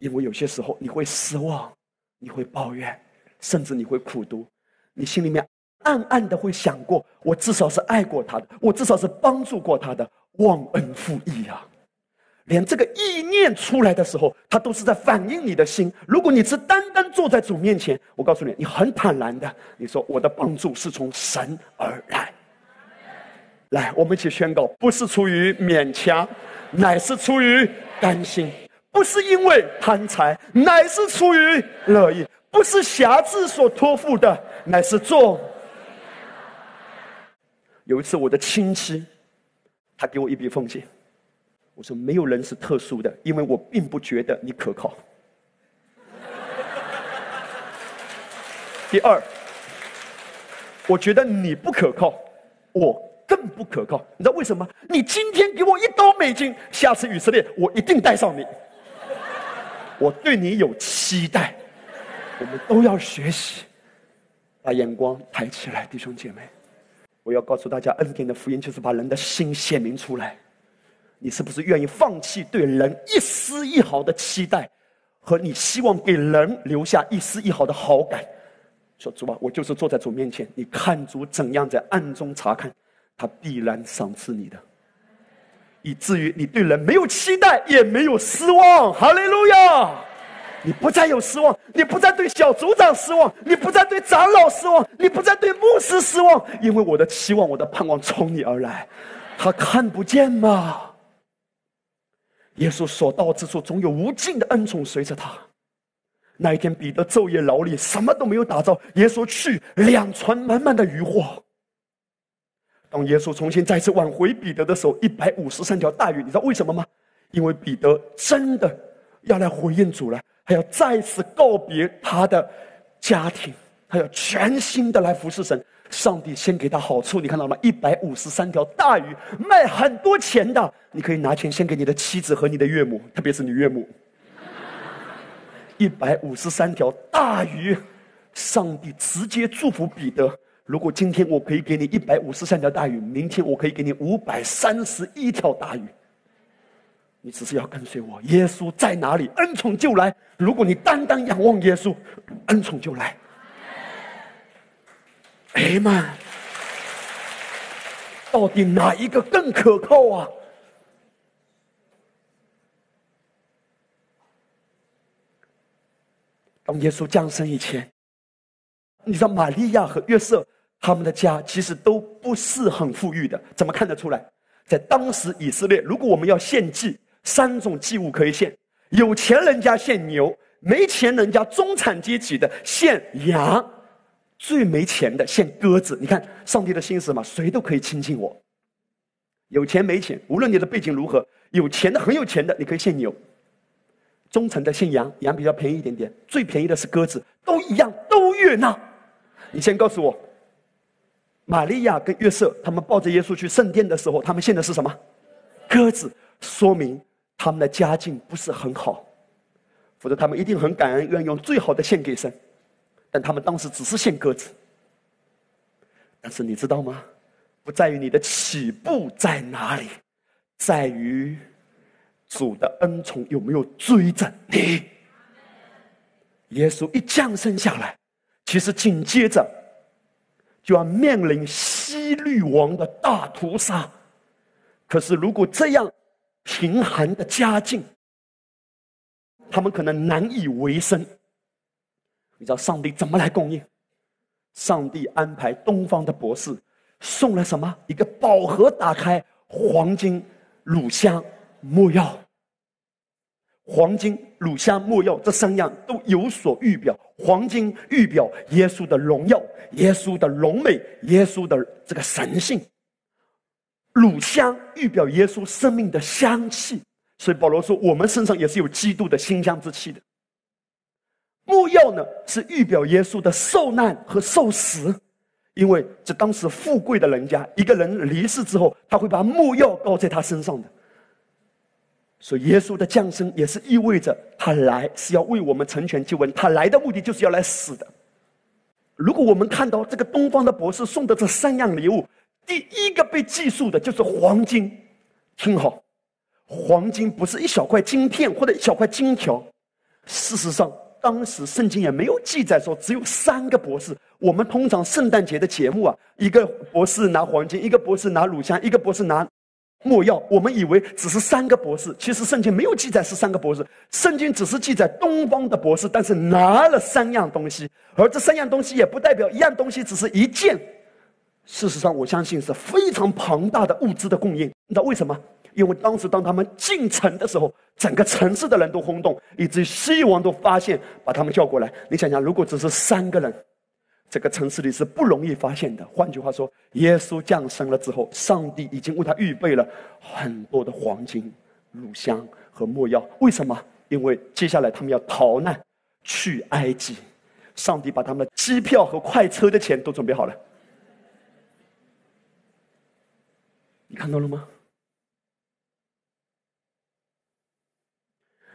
因为有些时候你会失望，你会抱怨，甚至你会苦读，你心里面暗暗的会想过：我至少是爱过他的，我至少是帮助过他的，忘恩负义啊！连这个意念出来的时候，他都是在反映你的心。如果你是单单坐在主面前，我告诉你，你很坦然的，你说我的帮助是从神而来。来，我们一起宣告：不是出于勉强，乃是出于甘心；不是因为贪财，乃是出于乐意；不是侠志所托付的，乃是做。有一次，我的亲戚，他给我一笔奉献，我说：没有人是特殊的，因为我并不觉得你可靠。第二，我觉得你不可靠。我更不可靠。你知道为什么？你今天给我一刀美金，下次以色列我一定带上你。我对你有期待，我们都要学习，把眼光抬起来，弟兄姐妹。我要告诉大家，恩典的福音就是把人的心显明出来。你是不是愿意放弃对人一丝一毫的期待，和你希望给人留下一丝一毫的好感？说主啊，我就是坐在主面前，你看主怎样在暗中查看，他必然赏赐你的，以至于你对人没有期待，也没有失望。哈利路亚！你不再有失望，你不再对小组长失望，你不再对长老失望，你不再对牧师失望，因为我的期望，我的盼望从你而来。他看不见吗？耶稣所到之处，总有无尽的恩宠随着他。那一天，彼得昼夜劳力，什么都没有打着。耶稣去，两船满满的渔获。当耶稣重新再次挽回彼得的时候，一百五十三条大鱼，你知道为什么吗？因为彼得真的要来回应主了，他要再次告别他的家庭，他要全心的来服侍神。上帝先给他好处，你看到了吗？一百五十三条大鱼卖很多钱的，你可以拿钱先给你的妻子和你的岳母，特别是你岳母。一百五十三条大鱼，上帝直接祝福彼得。如果今天我可以给你一百五十三条大鱼，明天我可以给你五百三十一条大鱼。你只是要跟随我，耶稣在哪里，恩宠就来。如果你单单仰望耶稣，恩宠就来。哎呀妈！到底哪一个更可靠啊？当耶稣降生以前，你知道玛利亚和约瑟他们的家其实都不是很富裕的。怎么看得出来？在当时以色列，如果我们要献祭，三种祭物可以献：有钱人家献牛，没钱人家中产阶级的献羊。最没钱的献鸽子，你看上帝的心思嘛，谁都可以亲近我。有钱没钱，无论你的背景如何，有钱的很有钱的，你可以献牛；中层的献羊，羊比较便宜一点点。最便宜的是鸽子，都一样，都悦纳。你先告诉我，玛利亚跟约瑟他们抱着耶稣去圣殿的时候，他们献的是什么？鸽子，说明他们的家境不是很好，否则他们一定很感恩，愿用最好的献给神。但他们当时只是献鸽子，但是你知道吗？不在于你的起步在哪里，在于主的恩宠有没有追着你。耶稣一降生下来，其实紧接着就要面临西律王的大屠杀。可是如果这样贫寒的家境，他们可能难以为生。你知道上帝怎么来供应？上帝安排东方的博士送了什么？一个宝盒，打开黄金、乳香、没药。黄金、乳香、没药这三样都有所预表。黄金预表耶稣的荣耀、耶稣的荣美、耶稣的这个神性；乳香预表耶稣生命的香气。所以保罗说，我们身上也是有基督的馨香之气的。木药呢，是预表耶稣的受难和受死，因为这当时富贵的人家，一个人离世之后，他会把木药膏在他身上的。所以耶稣的降生也是意味着他来是要为我们成全救恩，他来的目的就是要来死的。如果我们看到这个东方的博士送的这三样礼物，第一个被记述的就是黄金，听好，黄金不是一小块金片或者一小块金条，事实上。当时圣经也没有记载说只有三个博士。我们通常圣诞节的节目啊，一个博士拿黄金，一个博士拿乳香，一个博士拿莫要。我们以为只是三个博士，其实圣经没有记载是三个博士。圣经只是记载东方的博士，但是拿了三样东西，而这三样东西也不代表一样东西只是一件。事实上，我相信是非常庞大的物资的供应。你知道为什么？因为当时当他们进城的时候，整个城市的人都轰动，以至于西王都发现，把他们叫过来。你想想，如果只是三个人，这个城市里是不容易发现的。换句话说，耶稣降生了之后，上帝已经为他预备了很多的黄金、乳香和没药。为什么？因为接下来他们要逃难去埃及，上帝把他们的机票和快车的钱都准备好了。你看到了吗？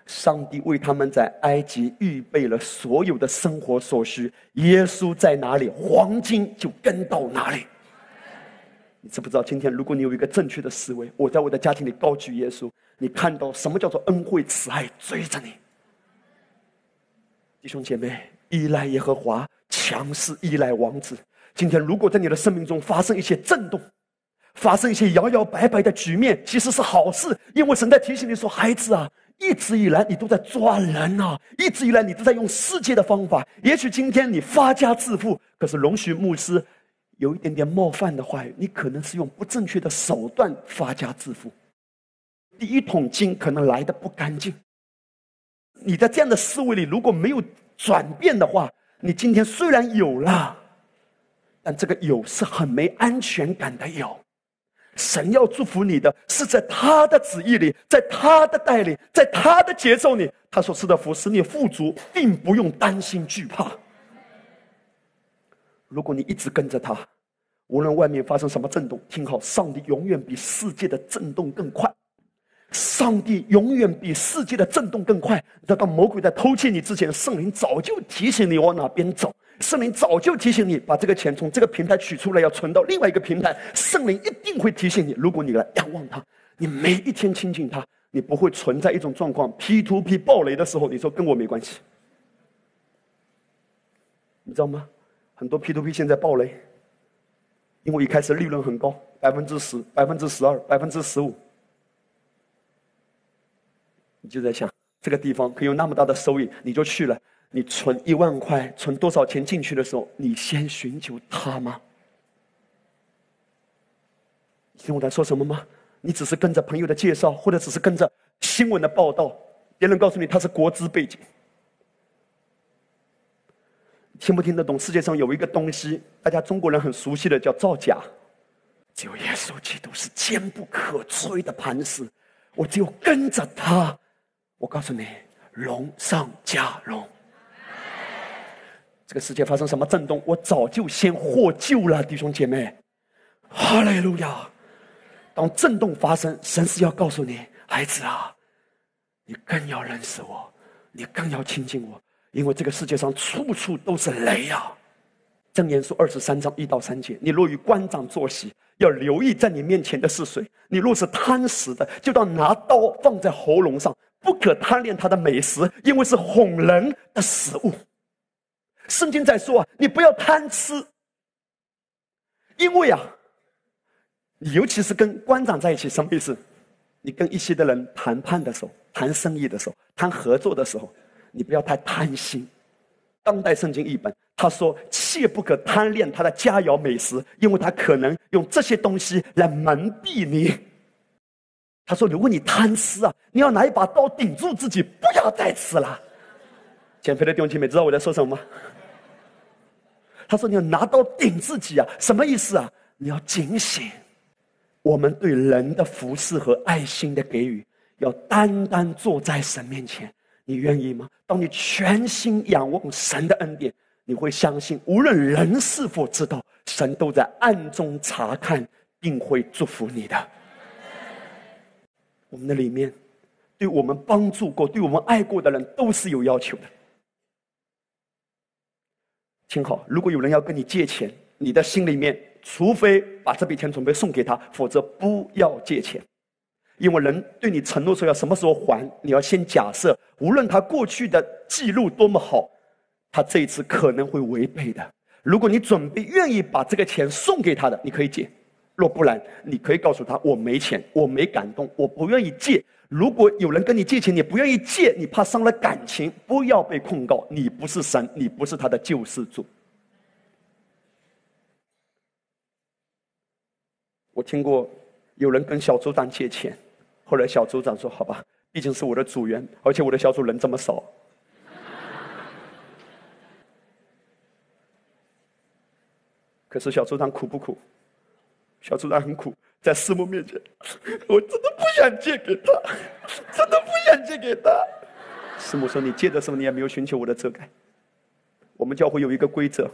上帝为他们在埃及预备了所有的生活所需。耶稣在哪里，黄金就跟到哪里。你知不知道？今天如果你有一个正确的思维，我在我的家庭里高举耶稣，你看到什么叫做恩惠慈爱追着你？弟兄姐妹，依赖耶和华，强势依赖王子。今天如果在你的生命中发生一些震动，发生一些摇摇摆摆的局面，其实是好事，因为神在提醒你说：“孩子啊。”一直以来，你都在抓人啊！一直以来，你都在用世界的方法。也许今天你发家致富，可是容许牧师有一点点冒犯的话语，你可能是用不正确的手段发家致富。第一桶金可能来的不干净。你在这样的思维里如果没有转变的话，你今天虽然有了，但这个有是很没安全感的有。神要祝福你的是在他的旨意里，在他的带领，在他的节奏里，他所赐的福使你富足，并不用担心惧怕。如果你一直跟着他，无论外面发生什么震动，听好，上帝永远比世界的震动更快。上帝永远比世界的震动更快。在当魔鬼在偷窃你之前，圣灵早就提醒你往哪边走。圣灵早就提醒你，把这个钱从这个平台取出来，要存到另外一个平台。圣灵一定会提醒你，如果你来仰望他，你每一天亲近他，你不会存在一种状况：P to P 暴雷的时候，你说跟我没关系。你知道吗？很多 P to P 现在暴雷，因为一开始利润很高，百分之十、百分之十二、百分之十五，你就在想这个地方可以有那么大的收益，你就去了。你存一万块，存多少钱进去的时候，你先寻求他吗？你听我在说什么吗？你只是跟着朋友的介绍，或者只是跟着新闻的报道，别人告诉你他是国资背景，听不听得懂？世界上有一个东西，大家中国人很熟悉的，叫造假。只有耶稣基督是坚不可摧的磐石，我只有跟着他。我告诉你，龙上加龙。这个世界发生什么震动，我早就先获救了，弟兄姐妹，哈利路亚！当震动发生，神是要告诉你，孩子啊，你更要认识我，你更要亲近我，因为这个世界上处处都是雷啊！正言书二十三章一到三节，你若与官长坐席，要留意在你面前的是谁；你若是贪食的，就当拿刀放在喉咙上，不可贪恋他的美食，因为是哄人的食物。圣经在说啊，你不要贪吃，因为啊，你尤其是跟官长在一起，什么意思？你跟一些的人谈判的时候，谈生意的时候，谈合作的时候，你不要太贪心。当代圣经译本他说：“切不可贪恋他的佳肴美食，因为他可能用这些东西来蒙蔽你。”他说：“如果你贪吃啊，你要拿一把刀顶住自己，不要再吃了。”减肥的弟兄姐妹知道我在说什么吗？他说：“你要拿刀顶自己啊，什么意思啊？你要警醒，我们对人的服侍和爱心的给予，要单单坐在神面前。你愿意吗？当你全心仰望神的恩典，你会相信，无论人是否知道，神都在暗中查看，并会祝福你的。我们的里面，对我们帮助过、对我们爱过的人，都是有要求的。”听好，如果有人要跟你借钱，你的心里面，除非把这笔钱准备送给他，否则不要借钱，因为人对你承诺说要什么时候还，你要先假设，无论他过去的记录多么好，他这一次可能会违背的。如果你准备愿意把这个钱送给他的，你可以借；若不然，你可以告诉他我没钱，我没感动，我不愿意借。如果有人跟你借钱，你不愿意借，你怕伤了感情，不要被控告。你不是神，你不是他的救世主。我听过有人跟小组长借钱，后来小组长说：“好吧，毕竟是我的组员，而且我的小组人这么少。”可是小组长苦不苦？小组长很苦。在师母面前，我真的不想借给他，真的不想借给他。师母说：“你借的时候，你也没有寻求我的遮盖。”我们教会有一个规则：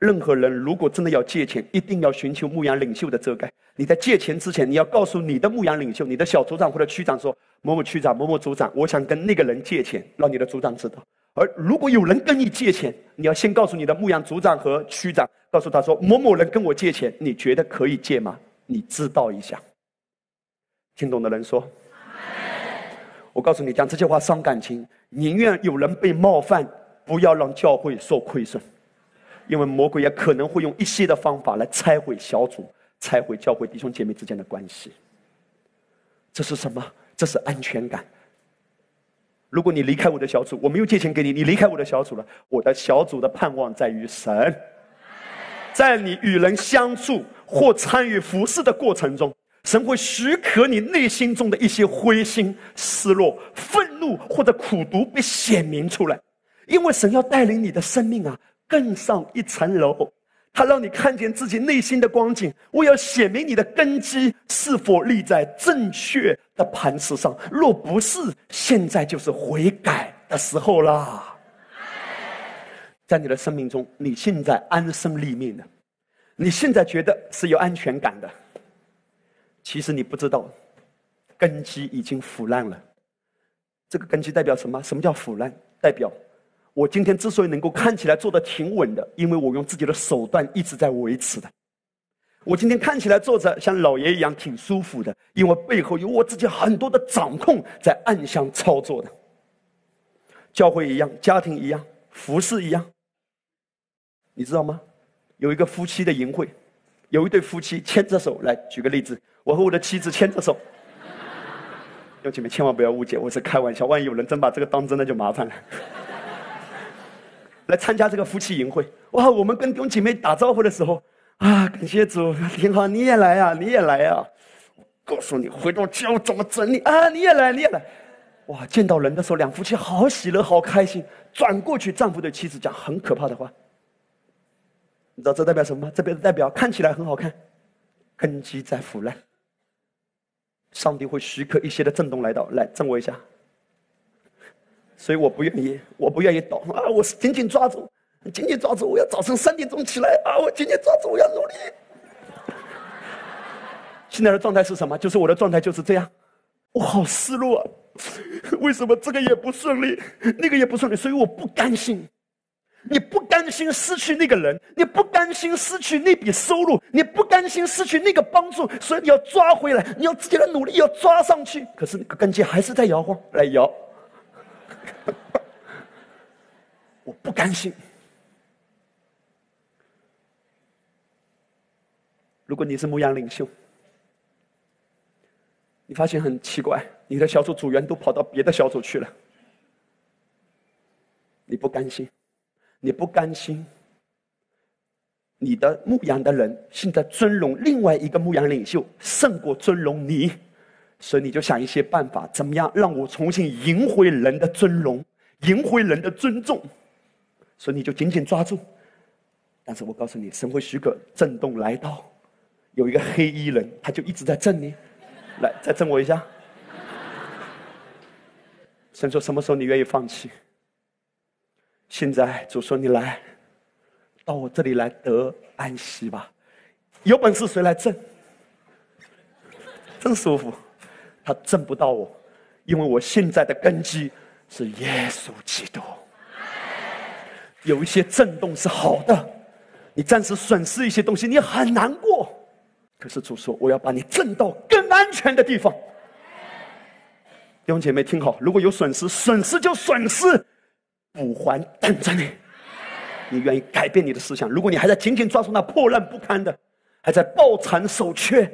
任何人如果真的要借钱，一定要寻求牧羊领袖的遮盖。你在借钱之前，你要告诉你的牧羊领袖、你的小组长或者区长说：“某某区长、某某组长，我想跟那个人借钱，让你的组长知道。”而如果有人跟你借钱，你要先告诉你的牧羊组长和区长，告诉他说：“某某人跟我借钱，你觉得可以借吗？你知道一下。”听懂的人说：“我告诉你，讲这些话伤感情，宁愿有人被冒犯，不要让教会受亏损，因为魔鬼也可能会用一些的方法来拆毁小组。”拆毁教会弟兄姐妹之间的关系，这是什么？这是安全感。如果你离开我的小组，我没有借钱给你，你离开我的小组了，我的小组的盼望在于神。在你与人相处或参与服侍的过程中，神会许可你内心中的一些灰心、失落、愤怒或者苦毒被显明出来，因为神要带领你的生命啊更上一层楼。他让你看见自己内心的光景，我要显明你的根基是否立在正确的磐石上。若不是，现在就是悔改的时候啦。在你的生命中，你现在安身立命的，你现在觉得是有安全感的，其实你不知道，根基已经腐烂了。这个根基代表什么？什么叫腐烂？代表。我今天之所以能够看起来做的挺稳的，因为我用自己的手段一直在维持的。我今天看起来坐着像老爷一样挺舒服的，因为背后有我自己很多的掌控在暗箱操作的。教会一样，家庭一样，服饰一样。你知道吗？有一个夫妻的淫会，有一对夫妻牵着手来。举个例子，我和我的妻子牵着手。兄弟们千万不要误解，我是开玩笑。万一有人真把这个当真，那就麻烦了。来参加这个夫妻淫会哇！我们跟弟姐妹打招呼的时候啊，感谢主，挺好，你也来呀，你也来呀！告诉你，回到家我怎么整你啊？你也来，你也来！哇，见到人的时候，两夫妻好喜乐，好开心。转过去，丈夫对妻子讲很可怕的话，你知道这代表什么吗？这边代表看起来很好看，根基在腐烂。上帝会许可一些的震动来到，来震我一下。所以我不愿意，我不愿意倒啊！我是紧紧抓住，紧紧抓住！我要早晨三点钟起来啊！我紧紧抓住，我要努力。现在的状态是什么？就是我的状态就是这样，我好失落啊。为什么这个也不顺利，那个也不顺利？所以我不甘心。你不甘心失去那个人，你不甘心失去那笔收入，你不甘心失去那个帮助，所以你要抓回来，你要自己的努力要抓上去。可是那个根基还是在摇晃，来摇。我不甘心。如果你是牧羊领袖，你发现很奇怪，你的小组组员都跑到别的小组去了，你不甘心，你不甘心，你的牧羊的人现在尊荣另外一个牧羊领袖胜过尊荣你。所以你就想一些办法，怎么样让我重新赢回人的尊荣，赢回人的尊重？所以你就紧紧抓住。但是我告诉你，神会许可震动来到，有一个黑衣人，他就一直在震你，来再震我一下。神说：“什么时候你愿意放弃？”现在主说：“你来到我这里来得安息吧。”有本事谁来震？真舒服。他挣不到我，因为我现在的根基是耶稣基督。有一些震动是好的，你暂时损失一些东西，你很难过。可是主说，我要把你震到更安全的地方。弟兄姐妹听好，如果有损失，损失就损失，补还等着你。你愿意改变你的思想？如果你还在紧紧抓住那破烂不堪的，还在抱残守缺，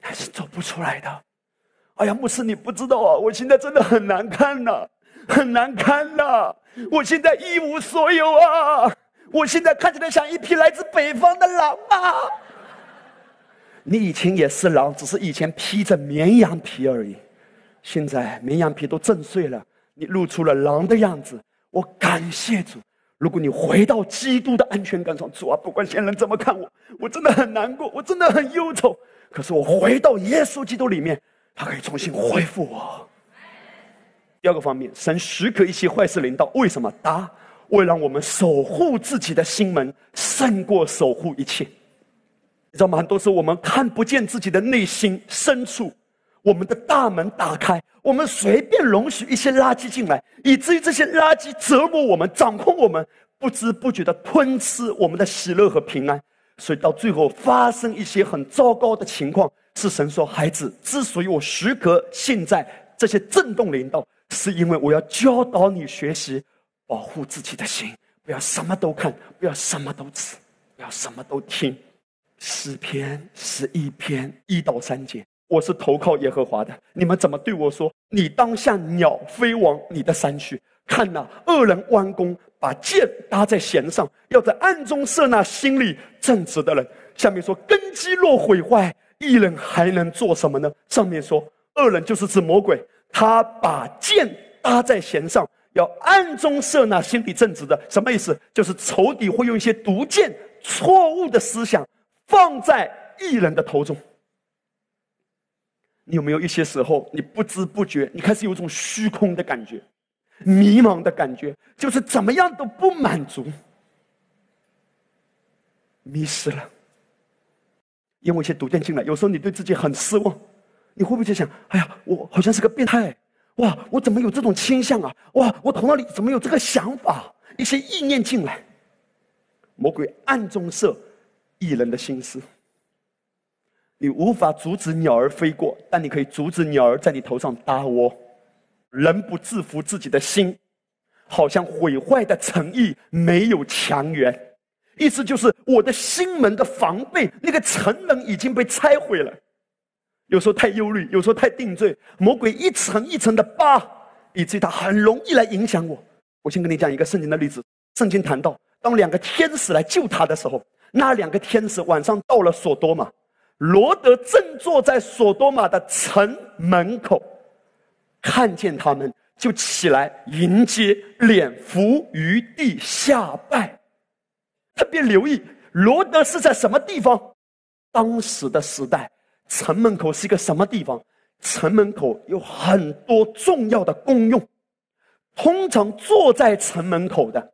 还是走不出来的。哎呀，牧师，你不知道啊！我现在真的很难看呐，很难看呐！我现在一无所有啊！我现在看起来像一匹来自北方的狼啊！你以前也是狼，只是以前披着绵羊皮而已，现在绵羊皮都震碎了，你露出了狼的样子。我感谢主，如果你回到基督的安全感上，主啊，不管现人怎么看我，我真的很难过，我真的很忧愁。可是我回到耶稣基督里面。他可以重新恢复我。第二个方面，神许可一些坏事临到，为什么？答：为让我们守护自己的心门，胜过守护一切。你知道吗？很多时候我们看不见自己的内心深处，我们的大门打开，我们随便容许一些垃圾进来，以至于这些垃圾折磨我们，掌控我们，不知不觉的吞吃我们的喜乐和平安。所以到最后发生一些很糟糕的情况。是神说：“孩子，之所以我许可现在这些震动领导，是因为我要教导你学习保护自己的心，不要什么都看，不要什么都吃，不要什么都听。”诗篇十一篇一到三节，我是投靠耶和华的。你们怎么对我说？你当像鸟飞往你的山去。看那恶人弯弓，把箭搭在弦上，要在暗中射那心里正直的人。下面说，根基若毁坏，一人还能做什么呢？上面说，恶人就是指魔鬼，他把箭搭在弦上，要暗中射那心里正直的。什么意思？就是仇敌会用一些毒箭、错误的思想。放在艺人的头中，你有没有一些时候，你不知不觉，你开始有一种虚空的感觉，迷茫的感觉，就是怎么样都不满足，迷失了。因为一些毒箭进来，有时候你对自己很失望，你会不会在想：哎呀，我好像是个变态，哇，我怎么有这种倾向啊？哇，我头脑里怎么有这个想法？一些意念进来，魔鬼暗中设。一人的心思，你无法阻止鸟儿飞过，但你可以阻止鸟儿在你头上搭窝。人不制服自己的心，好像毁坏的诚意没有强援。意思就是我的心门的防备，那个城门已经被拆毁了。有时候太忧虑，有时候太定罪，魔鬼一层一层的扒，以至于他很容易来影响我。我先跟你讲一个圣经的例子。圣经谈到，当两个天使来救他的时候。那两个天使晚上到了索多玛，罗德正坐在索多玛的城门口，看见他们就起来迎接，脸伏于地下拜。特别留意，罗德是在什么地方？当时的时代，城门口是一个什么地方？城门口有很多重要的功用，通常坐在城门口的，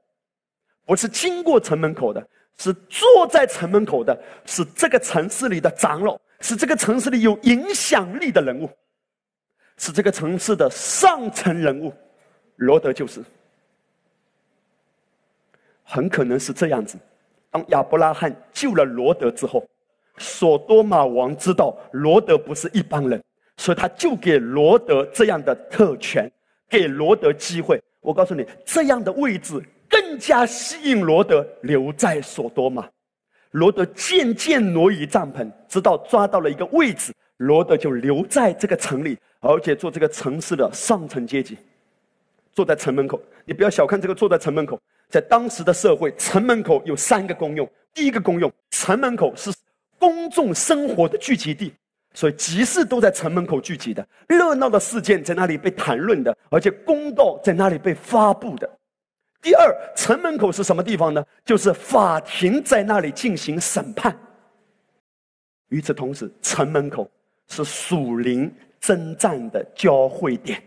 不是经过城门口的。是坐在城门口的，是这个城市里的长老，是这个城市里有影响力的人物，是这个城市的上层人物。罗德就是，很可能是这样子。当亚伯拉罕救了罗德之后，索多玛王知道罗德不是一般人，所以他就给罗德这样的特权，给罗德机会。我告诉你，这样的位置。更加吸引罗德留在索多玛，罗德渐渐挪移帐篷，直到抓到了一个位置，罗德就留在这个城里，而且做这个城市的上层阶级，坐在城门口。你不要小看这个坐在城门口，在当时的社会，城门口有三个功用。第一个功用，城门口是公众生活的聚集地，所以集市都在城门口聚集的，热闹的事件在那里被谈论的，而且公道在那里被发布的。第二，城门口是什么地方呢？就是法庭在那里进行审判。与此同时，城门口是属灵征战的交汇点。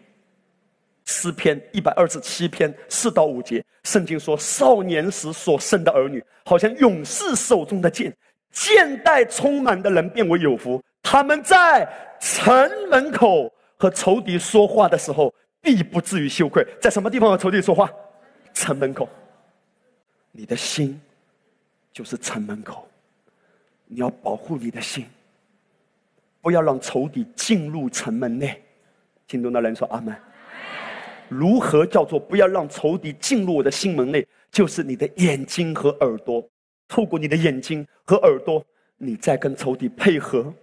诗篇一百二十七篇四到五节，圣经说：少年时所生的儿女，好像勇士手中的剑，剑带充满的人变为有福。他们在城门口和仇敌说话的时候，必不至于羞愧。在什么地方和仇敌说话？城门口，你的心就是城门口，你要保护你的心，不要让仇敌进入城门内。听懂的人说阿门。如何叫做不要让仇敌进入我的心门内？就是你的眼睛和耳朵，透过你的眼睛和耳朵，你在跟仇敌配合，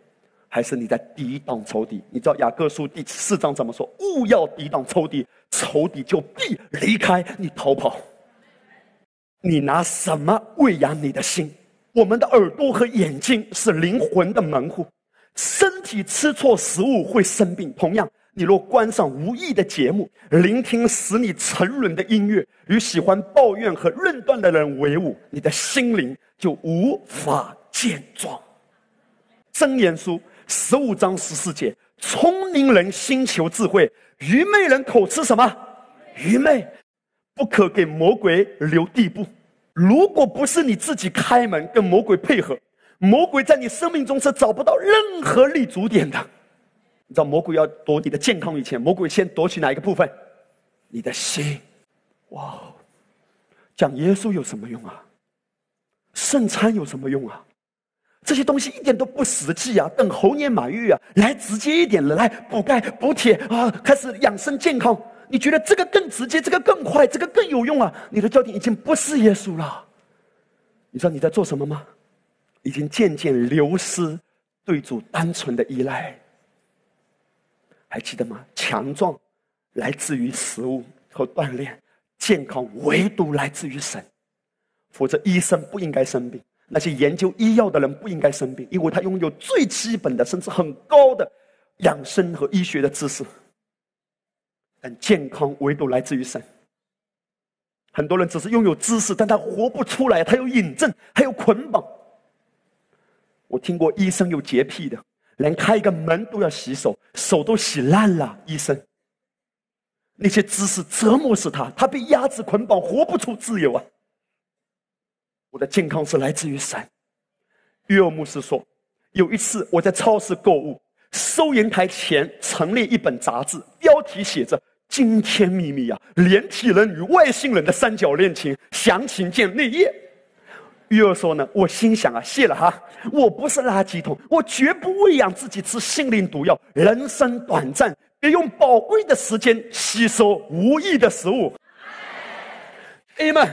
还是你在抵挡仇敌？你知道雅各书第四章怎么说？勿要抵挡仇敌。仇敌就必离开你逃跑。你拿什么喂养你的心？我们的耳朵和眼睛是灵魂的门户。身体吃错食物会生病。同样，你若观赏无益的节目，聆听使你沉沦的音乐，与喜欢抱怨和论断的人为伍，你的心灵就无法健壮。真言书十五章十四节：聪明人心求智慧。愚昧人口吃什么？愚昧，不可给魔鬼留地步。如果不是你自己开门跟魔鬼配合，魔鬼在你生命中是找不到任何立足点的。你知道魔鬼要夺你的健康以前，魔鬼先夺取哪一个部分？你的心。哇，讲耶稣有什么用啊？圣餐有什么用啊？这些东西一点都不实际啊！等猴年马月啊，来直接一点了，来补钙补铁啊，开始养生健康。你觉得这个更直接，这个更快，这个更有用啊？你的焦点已经不是耶稣了。你知道你在做什么吗？已经渐渐流失对主单纯的依赖。还记得吗？强壮来自于食物和锻炼，健康唯独来自于神。否则，医生不应该生病。那些研究医药的人不应该生病，因为他拥有最基本的甚至很高的养生和医学的知识。但健康唯独来自于神。很多人只是拥有知识，但他活不出来，他有引证，还有捆绑。我听过医生有洁癖的，连开一个门都要洗手，手都洗烂了。医生，那些知识折磨死他，他被压制捆绑，活不出自由啊。我的健康是来自于神。约尔牧师说，有一次我在超市购物，收银台前陈列一本杂志，标题写着“惊天秘密啊，连体人与外星人的三角恋情，详情见内页”。约尔说呢，我心想啊，谢了哈，我不是垃圾桶，我绝不喂养自己吃心灵毒药。人生短暂，别用宝贵的时间吸收无益的食物。Amen。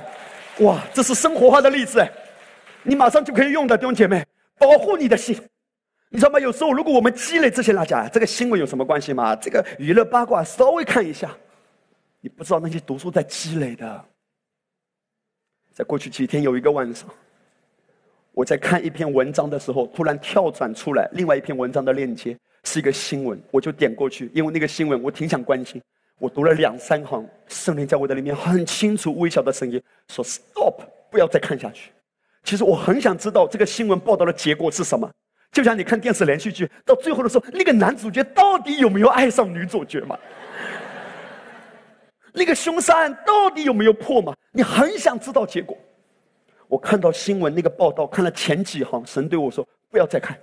哇，这是生活化的例子，你马上就可以用的，弟兄姐妹，保护你的心，你知道吗？有时候如果我们积累这些大家，这个新闻有什么关系吗？这个娱乐八卦稍微看一下，你不知道那些读书在积累的。在过去几天有一个晚上，我在看一篇文章的时候，突然跳转出来另外一篇文章的链接，是一个新闻，我就点过去，因为那个新闻我挺想关心。我读了两三行，圣灵在我的里面很清楚、微小的声音说：“Stop，不要再看下去。”其实我很想知道这个新闻报道的结果是什么。就像你看电视连续剧，到最后的时候，那个男主角到底有没有爱上女主角嘛？那个凶杀案到底有没有破嘛？你很想知道结果。我看到新闻那个报道，看了前几行，神对我说：“不要再看。”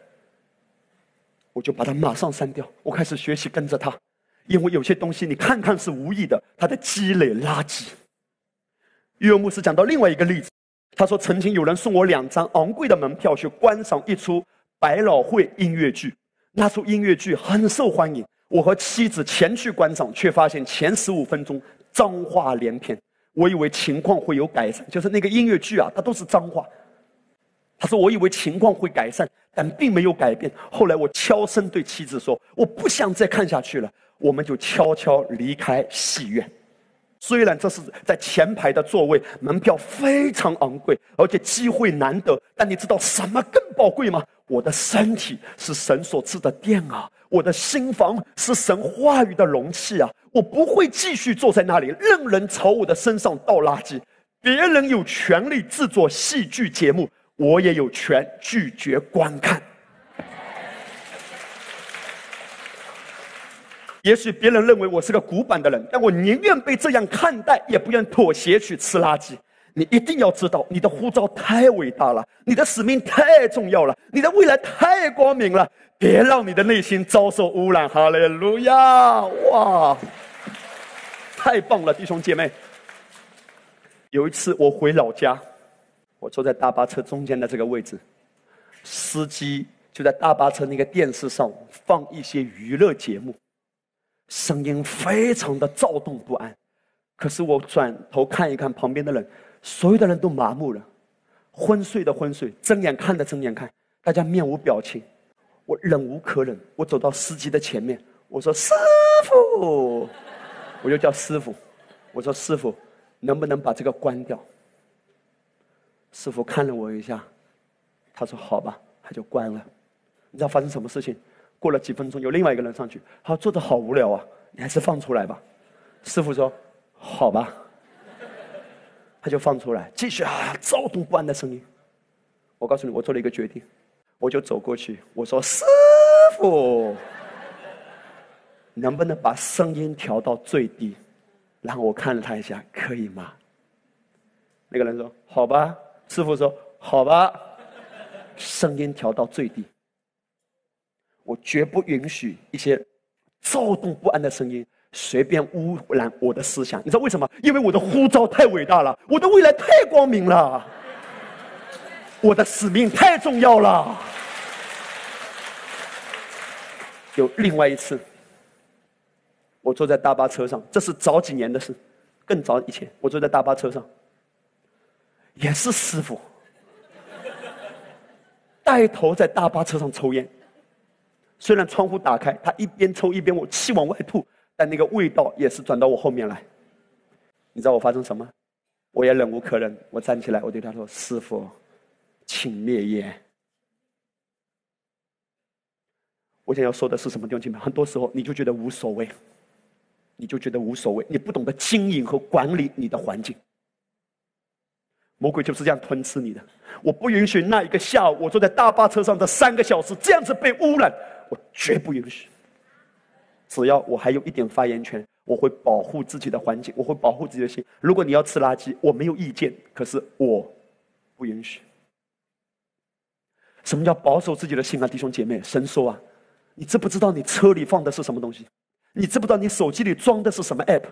我就把它马上删掉。我开始学习跟着他。因为有些东西你看看是无意的，它的积累垃圾。约牧师讲到另外一个例子，他说曾经有人送我两张昂贵的门票去观赏一出百老汇音乐剧，那出音乐剧很受欢迎。我和妻子前去观赏，却发现前十五分钟脏话连篇。我以为情况会有改善，就是那个音乐剧啊，它都是脏话。他说：“我以为情况会改善，但并没有改变。后来我悄声对妻子说：我不想再看下去了。”我们就悄悄离开戏院，虽然这是在前排的座位，门票非常昂贵，而且机会难得。但你知道什么更宝贵吗？我的身体是神所赐的殿啊，我的心房是神话语的容器啊！我不会继续坐在那里，任人朝我的身上倒垃圾。别人有权利制作戏剧节目，我也有权拒绝观看。也许别人认为我是个古板的人，但我宁愿被这样看待，也不愿妥协去吃垃圾。你一定要知道，你的呼召太伟大了，你的使命太重要了，你的未来太光明了。别让你的内心遭受污染。哈利路亚！哇，太棒了，弟兄姐妹。有一次我回老家，我坐在大巴车中间的这个位置，司机就在大巴车那个电视上放一些娱乐节目。声音非常的躁动不安，可是我转头看一看旁边的人，所有的人都麻木了，昏睡的昏睡，睁眼看的睁眼看，大家面无表情。我忍无可忍，我走到司机的前面，我说：“师傅，我就叫师傅，我说师傅，能不能把这个关掉？”师傅看了我一下，他说：“好吧。”他就关了。你知道发生什么事情？过了几分钟，有另外一个人上去，他坐着好无聊啊，你还是放出来吧。师傅说：“好吧。”他就放出来，继续啊，躁动不安的声音。我告诉你，我做了一个决定，我就走过去，我说：“师傅，能不能把声音调到最低？”然后我看了他一下，可以吗？那个人说：“好吧。”师傅说：“好吧。”声音调到最低。我绝不允许一些躁动不安的声音随便污染我的思想。你知道为什么？因为我的呼召太伟大了，我的未来太光明了，我的使命太重要了。有另外一次，我坐在大巴车上，这是早几年的事，更早以前，我坐在大巴车上，也是师傅带头在大巴车上抽烟。虽然窗户打开，他一边抽一边我气往外吐，但那个味道也是转到我后面来。你知道我发生什么？我也忍无可忍，我站起来，我对他说：“师傅，请灭烟。”我想要说的是什么？弟兄姐妹，很多时候你就觉得无所谓，你就觉得无所谓，你不懂得经营和管理你的环境。魔鬼就是这样吞吃你的。我不允许那一个下午，我坐在大巴车上的三个小时这样子被污染。我绝不允许。只要我还有一点发言权，我会保护自己的环境，我会保护自己的心。如果你要吃垃圾，我没有意见，可是我不允许。什么叫保守自己的心啊，弟兄姐妹？神说啊，你知不知道你车里放的是什么东西？你知不知道你手机里装的是什么 app？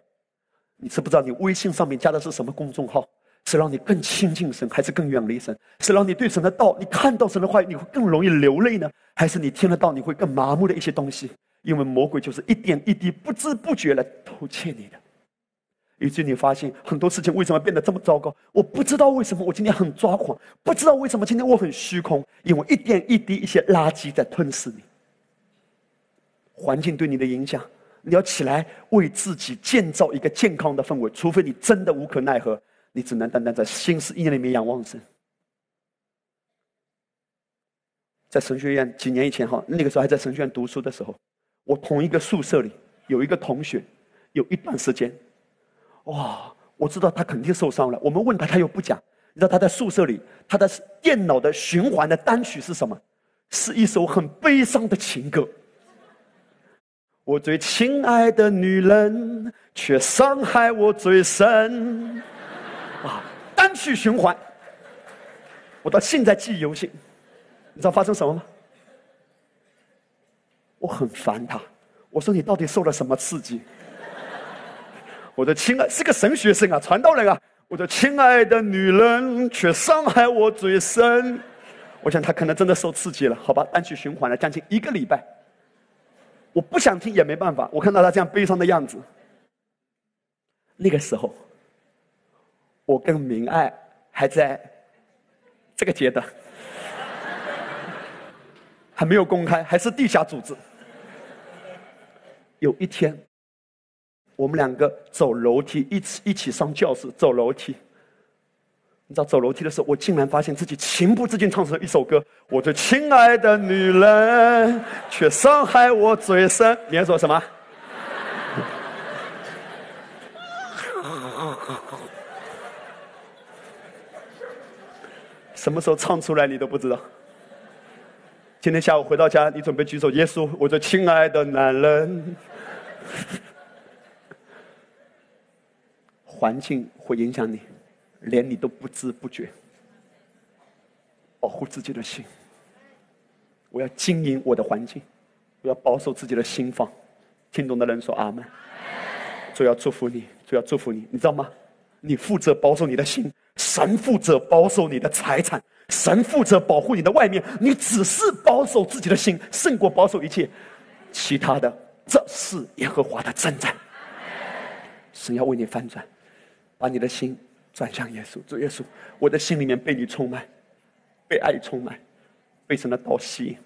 你知不知道你微信上面加的是什么公众号？是让你更亲近神，还是更远离神？是让你对神的道，你看到神的话语，你会更容易流泪呢，还是你听得到你会更麻木的一些东西？因为魔鬼就是一点一滴、不知不觉来偷窃你的，以至于你发现很多事情为什么变得这么糟糕？我不知道为什么我今天很抓狂，不知道为什么今天我很虚空，因为一点一滴一些垃圾在吞噬你。环境对你的影响，你要起来为自己建造一个健康的氛围，除非你真的无可奈何。你只能单单在心思意念里面仰望神。在神学院几年以前哈，那个时候还在神学院读书的时候，我同一个宿舍里有一个同学，有一段时间，哇，我知道他肯定受伤了。我们问他，他又不讲。你知道他在宿舍里，他的电脑的循环的单曲是什么？是一首很悲伤的情歌。我最亲爱的女人，却伤害我最深。啊，单曲循环，我到现在记忆犹新。你知道发生什么吗？我很烦他，我说你到底受了什么刺激？我的亲爱是个神学生啊，传道人啊，我的亲爱的女人却伤害我最深。我想他可能真的受刺激了，好吧？单曲循环了将近一个礼拜，我不想听也没办法。我看到他这样悲伤的样子，那个时候。我跟明爱还在这个阶段，还没有公开，还是地下组织。有一天，我们两个走楼梯，一起一起上教室，走楼梯。你知道走楼梯的时候，我竟然发现自己情不自禁唱出了一首歌：“我最亲爱的女人，却伤害我最深。”你要说什么？什么时候唱出来你都不知道。今天下午回到家，你准备举手，耶稣，我的亲爱的男人。环境会影响你，连你都不知不觉。保护自己的心，我要经营我的环境，我要保守自己的心房。听懂的人说阿门。主要祝福你，主要祝福你，你知道吗？你负责保守你的心。神负责保守你的财产，神负责保护你的外面，你只是保守自己的心，胜过保守一切其他的。这是耶和华的征战。神要为你翻转，把你的心转向耶稣。主耶稣，我的心里面被你充满，被爱充满，被神的道吸引。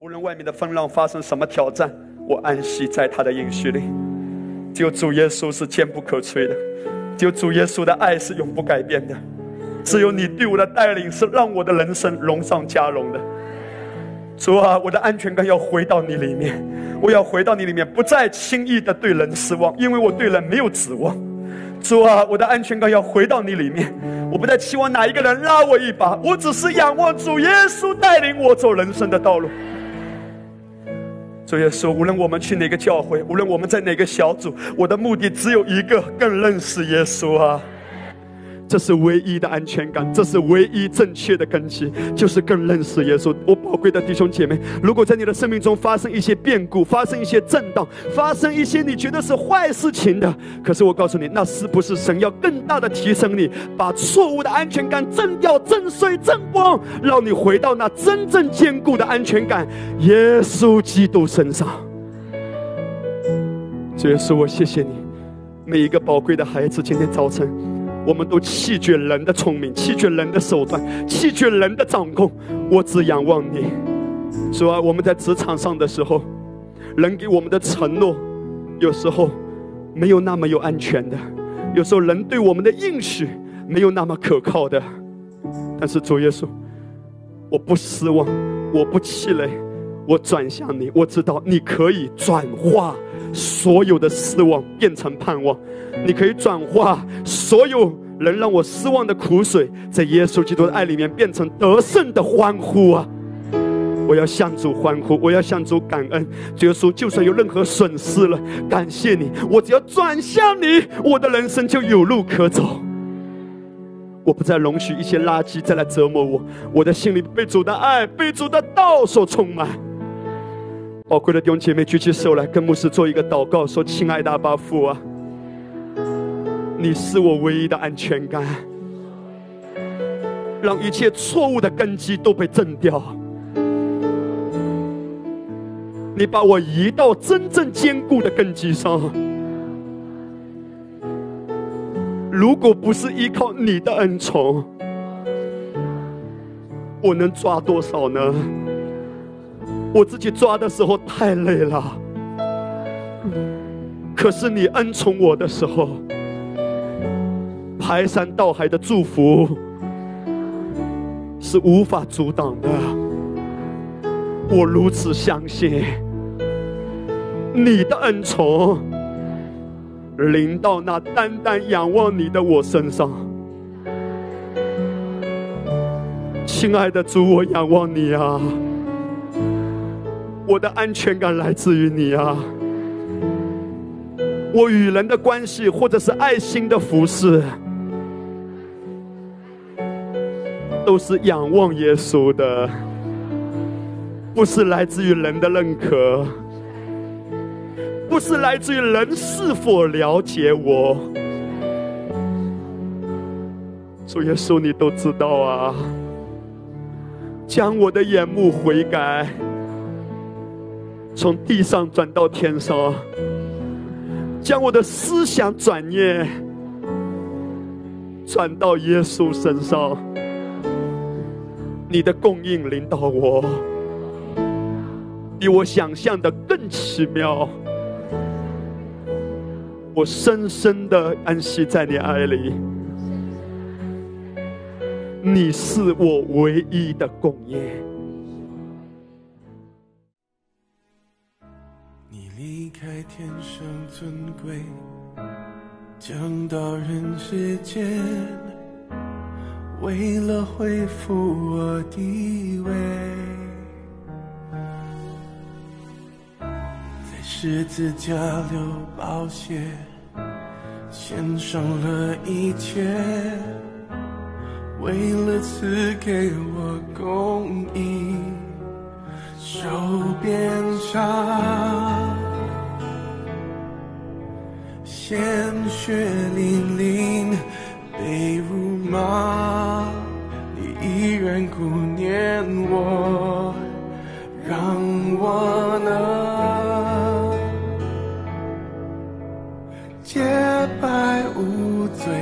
无论外面的风浪发生什么挑战，我安息在他的应许里。只有主耶稣是坚不可摧的。只有主耶稣的爱是永不改变的，只有你对我的带领是让我的人生荣上加荣的。主啊，我的安全感要回到你里面，我要回到你里面，不再轻易的对人失望，因为我对人没有指望。主啊，我的安全感要回到你里面，我不再期望哪一个人拉我一把，我只是仰望主耶稣带领我走人生的道路。主耶稣，无论我们去哪个教会，无论我们在哪个小组，我的目的只有一个：更认识耶稣啊！这是唯一的安全感，这是唯一正确的根基，就是更认识耶稣。我宝贵的弟兄姐妹，如果在你的生命中发生一些变故，发生一些震荡，发生一些你觉得是坏事情的，可是我告诉你，那是不是神要更大的提升你，把错误的安全感震掉、震碎、震光，让你回到那真正坚固的安全感——耶稣基督身上？主耶稣，我谢谢你，每一个宝贵的孩子，今天早晨。我们都弃绝人的聪明，弃绝人的手段，弃绝人的掌控。我只仰望你。主啊，我们在职场上的时候，人给我们的承诺，有时候没有那么有安全的；有时候人对我们的应许没有那么可靠的。但是主耶稣，我不失望，我不气馁，我转向你。我知道你可以转化所有的失望变成盼望。你可以转化所有人让我失望的苦水，在耶稣基督的爱里面变成得胜的欢呼啊！我要向主欢呼，我要向主感恩。耶稣，就算有任何损失了，感谢你，我只要转向你，我的人生就有路可走。我不再容许一些垃圾再来折磨我，我的心里被主的爱、被主的道所充满。宝贵的弟兄姐妹，举起手来，跟牧师做一个祷告，说：“亲爱的阿爸父啊！”你是我唯一的安全感，让一切错误的根基都被震掉。你把我移到真正坚固的根基上。如果不是依靠你的恩宠，我能抓多少呢？我自己抓的时候太累了。可是你恩宠我的时候。排山倒海的祝福是无法阻挡的。我如此相信，你的恩宠临到那单单仰望你的我身上。亲爱的主，我仰望你啊！我的安全感来自于你啊！我与人的关系，或者是爱心的服饰。都是仰望耶稣的，不是来自于人的认可，不是来自于人是否了解我。主耶稣，你都知道啊！将我的眼目悔改，从地上转到天上，将我的思想转念转到耶稣身上。你的供应领导我，比我想象的更奇妙。我深深的安息在你爱里，你是我唯一的供应。离开天上尊贵，降到人世间。为了恢复我地位，在十字架流宝血，献上了一切，为了赐给我公义，受鞭伤，鲜血淋淋，被辱骂。你依然顾念我，让我能洁白无罪，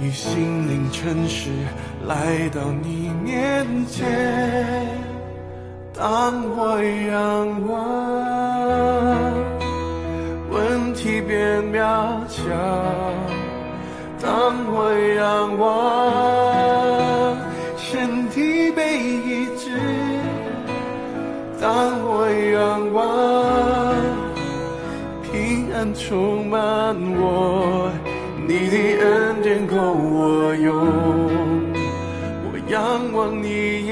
与心灵诚实来到你面前。当我仰望，问题变渺小；当我仰望。身体被医治，当我仰望，平安充满我，你的恩典够我用，我仰望你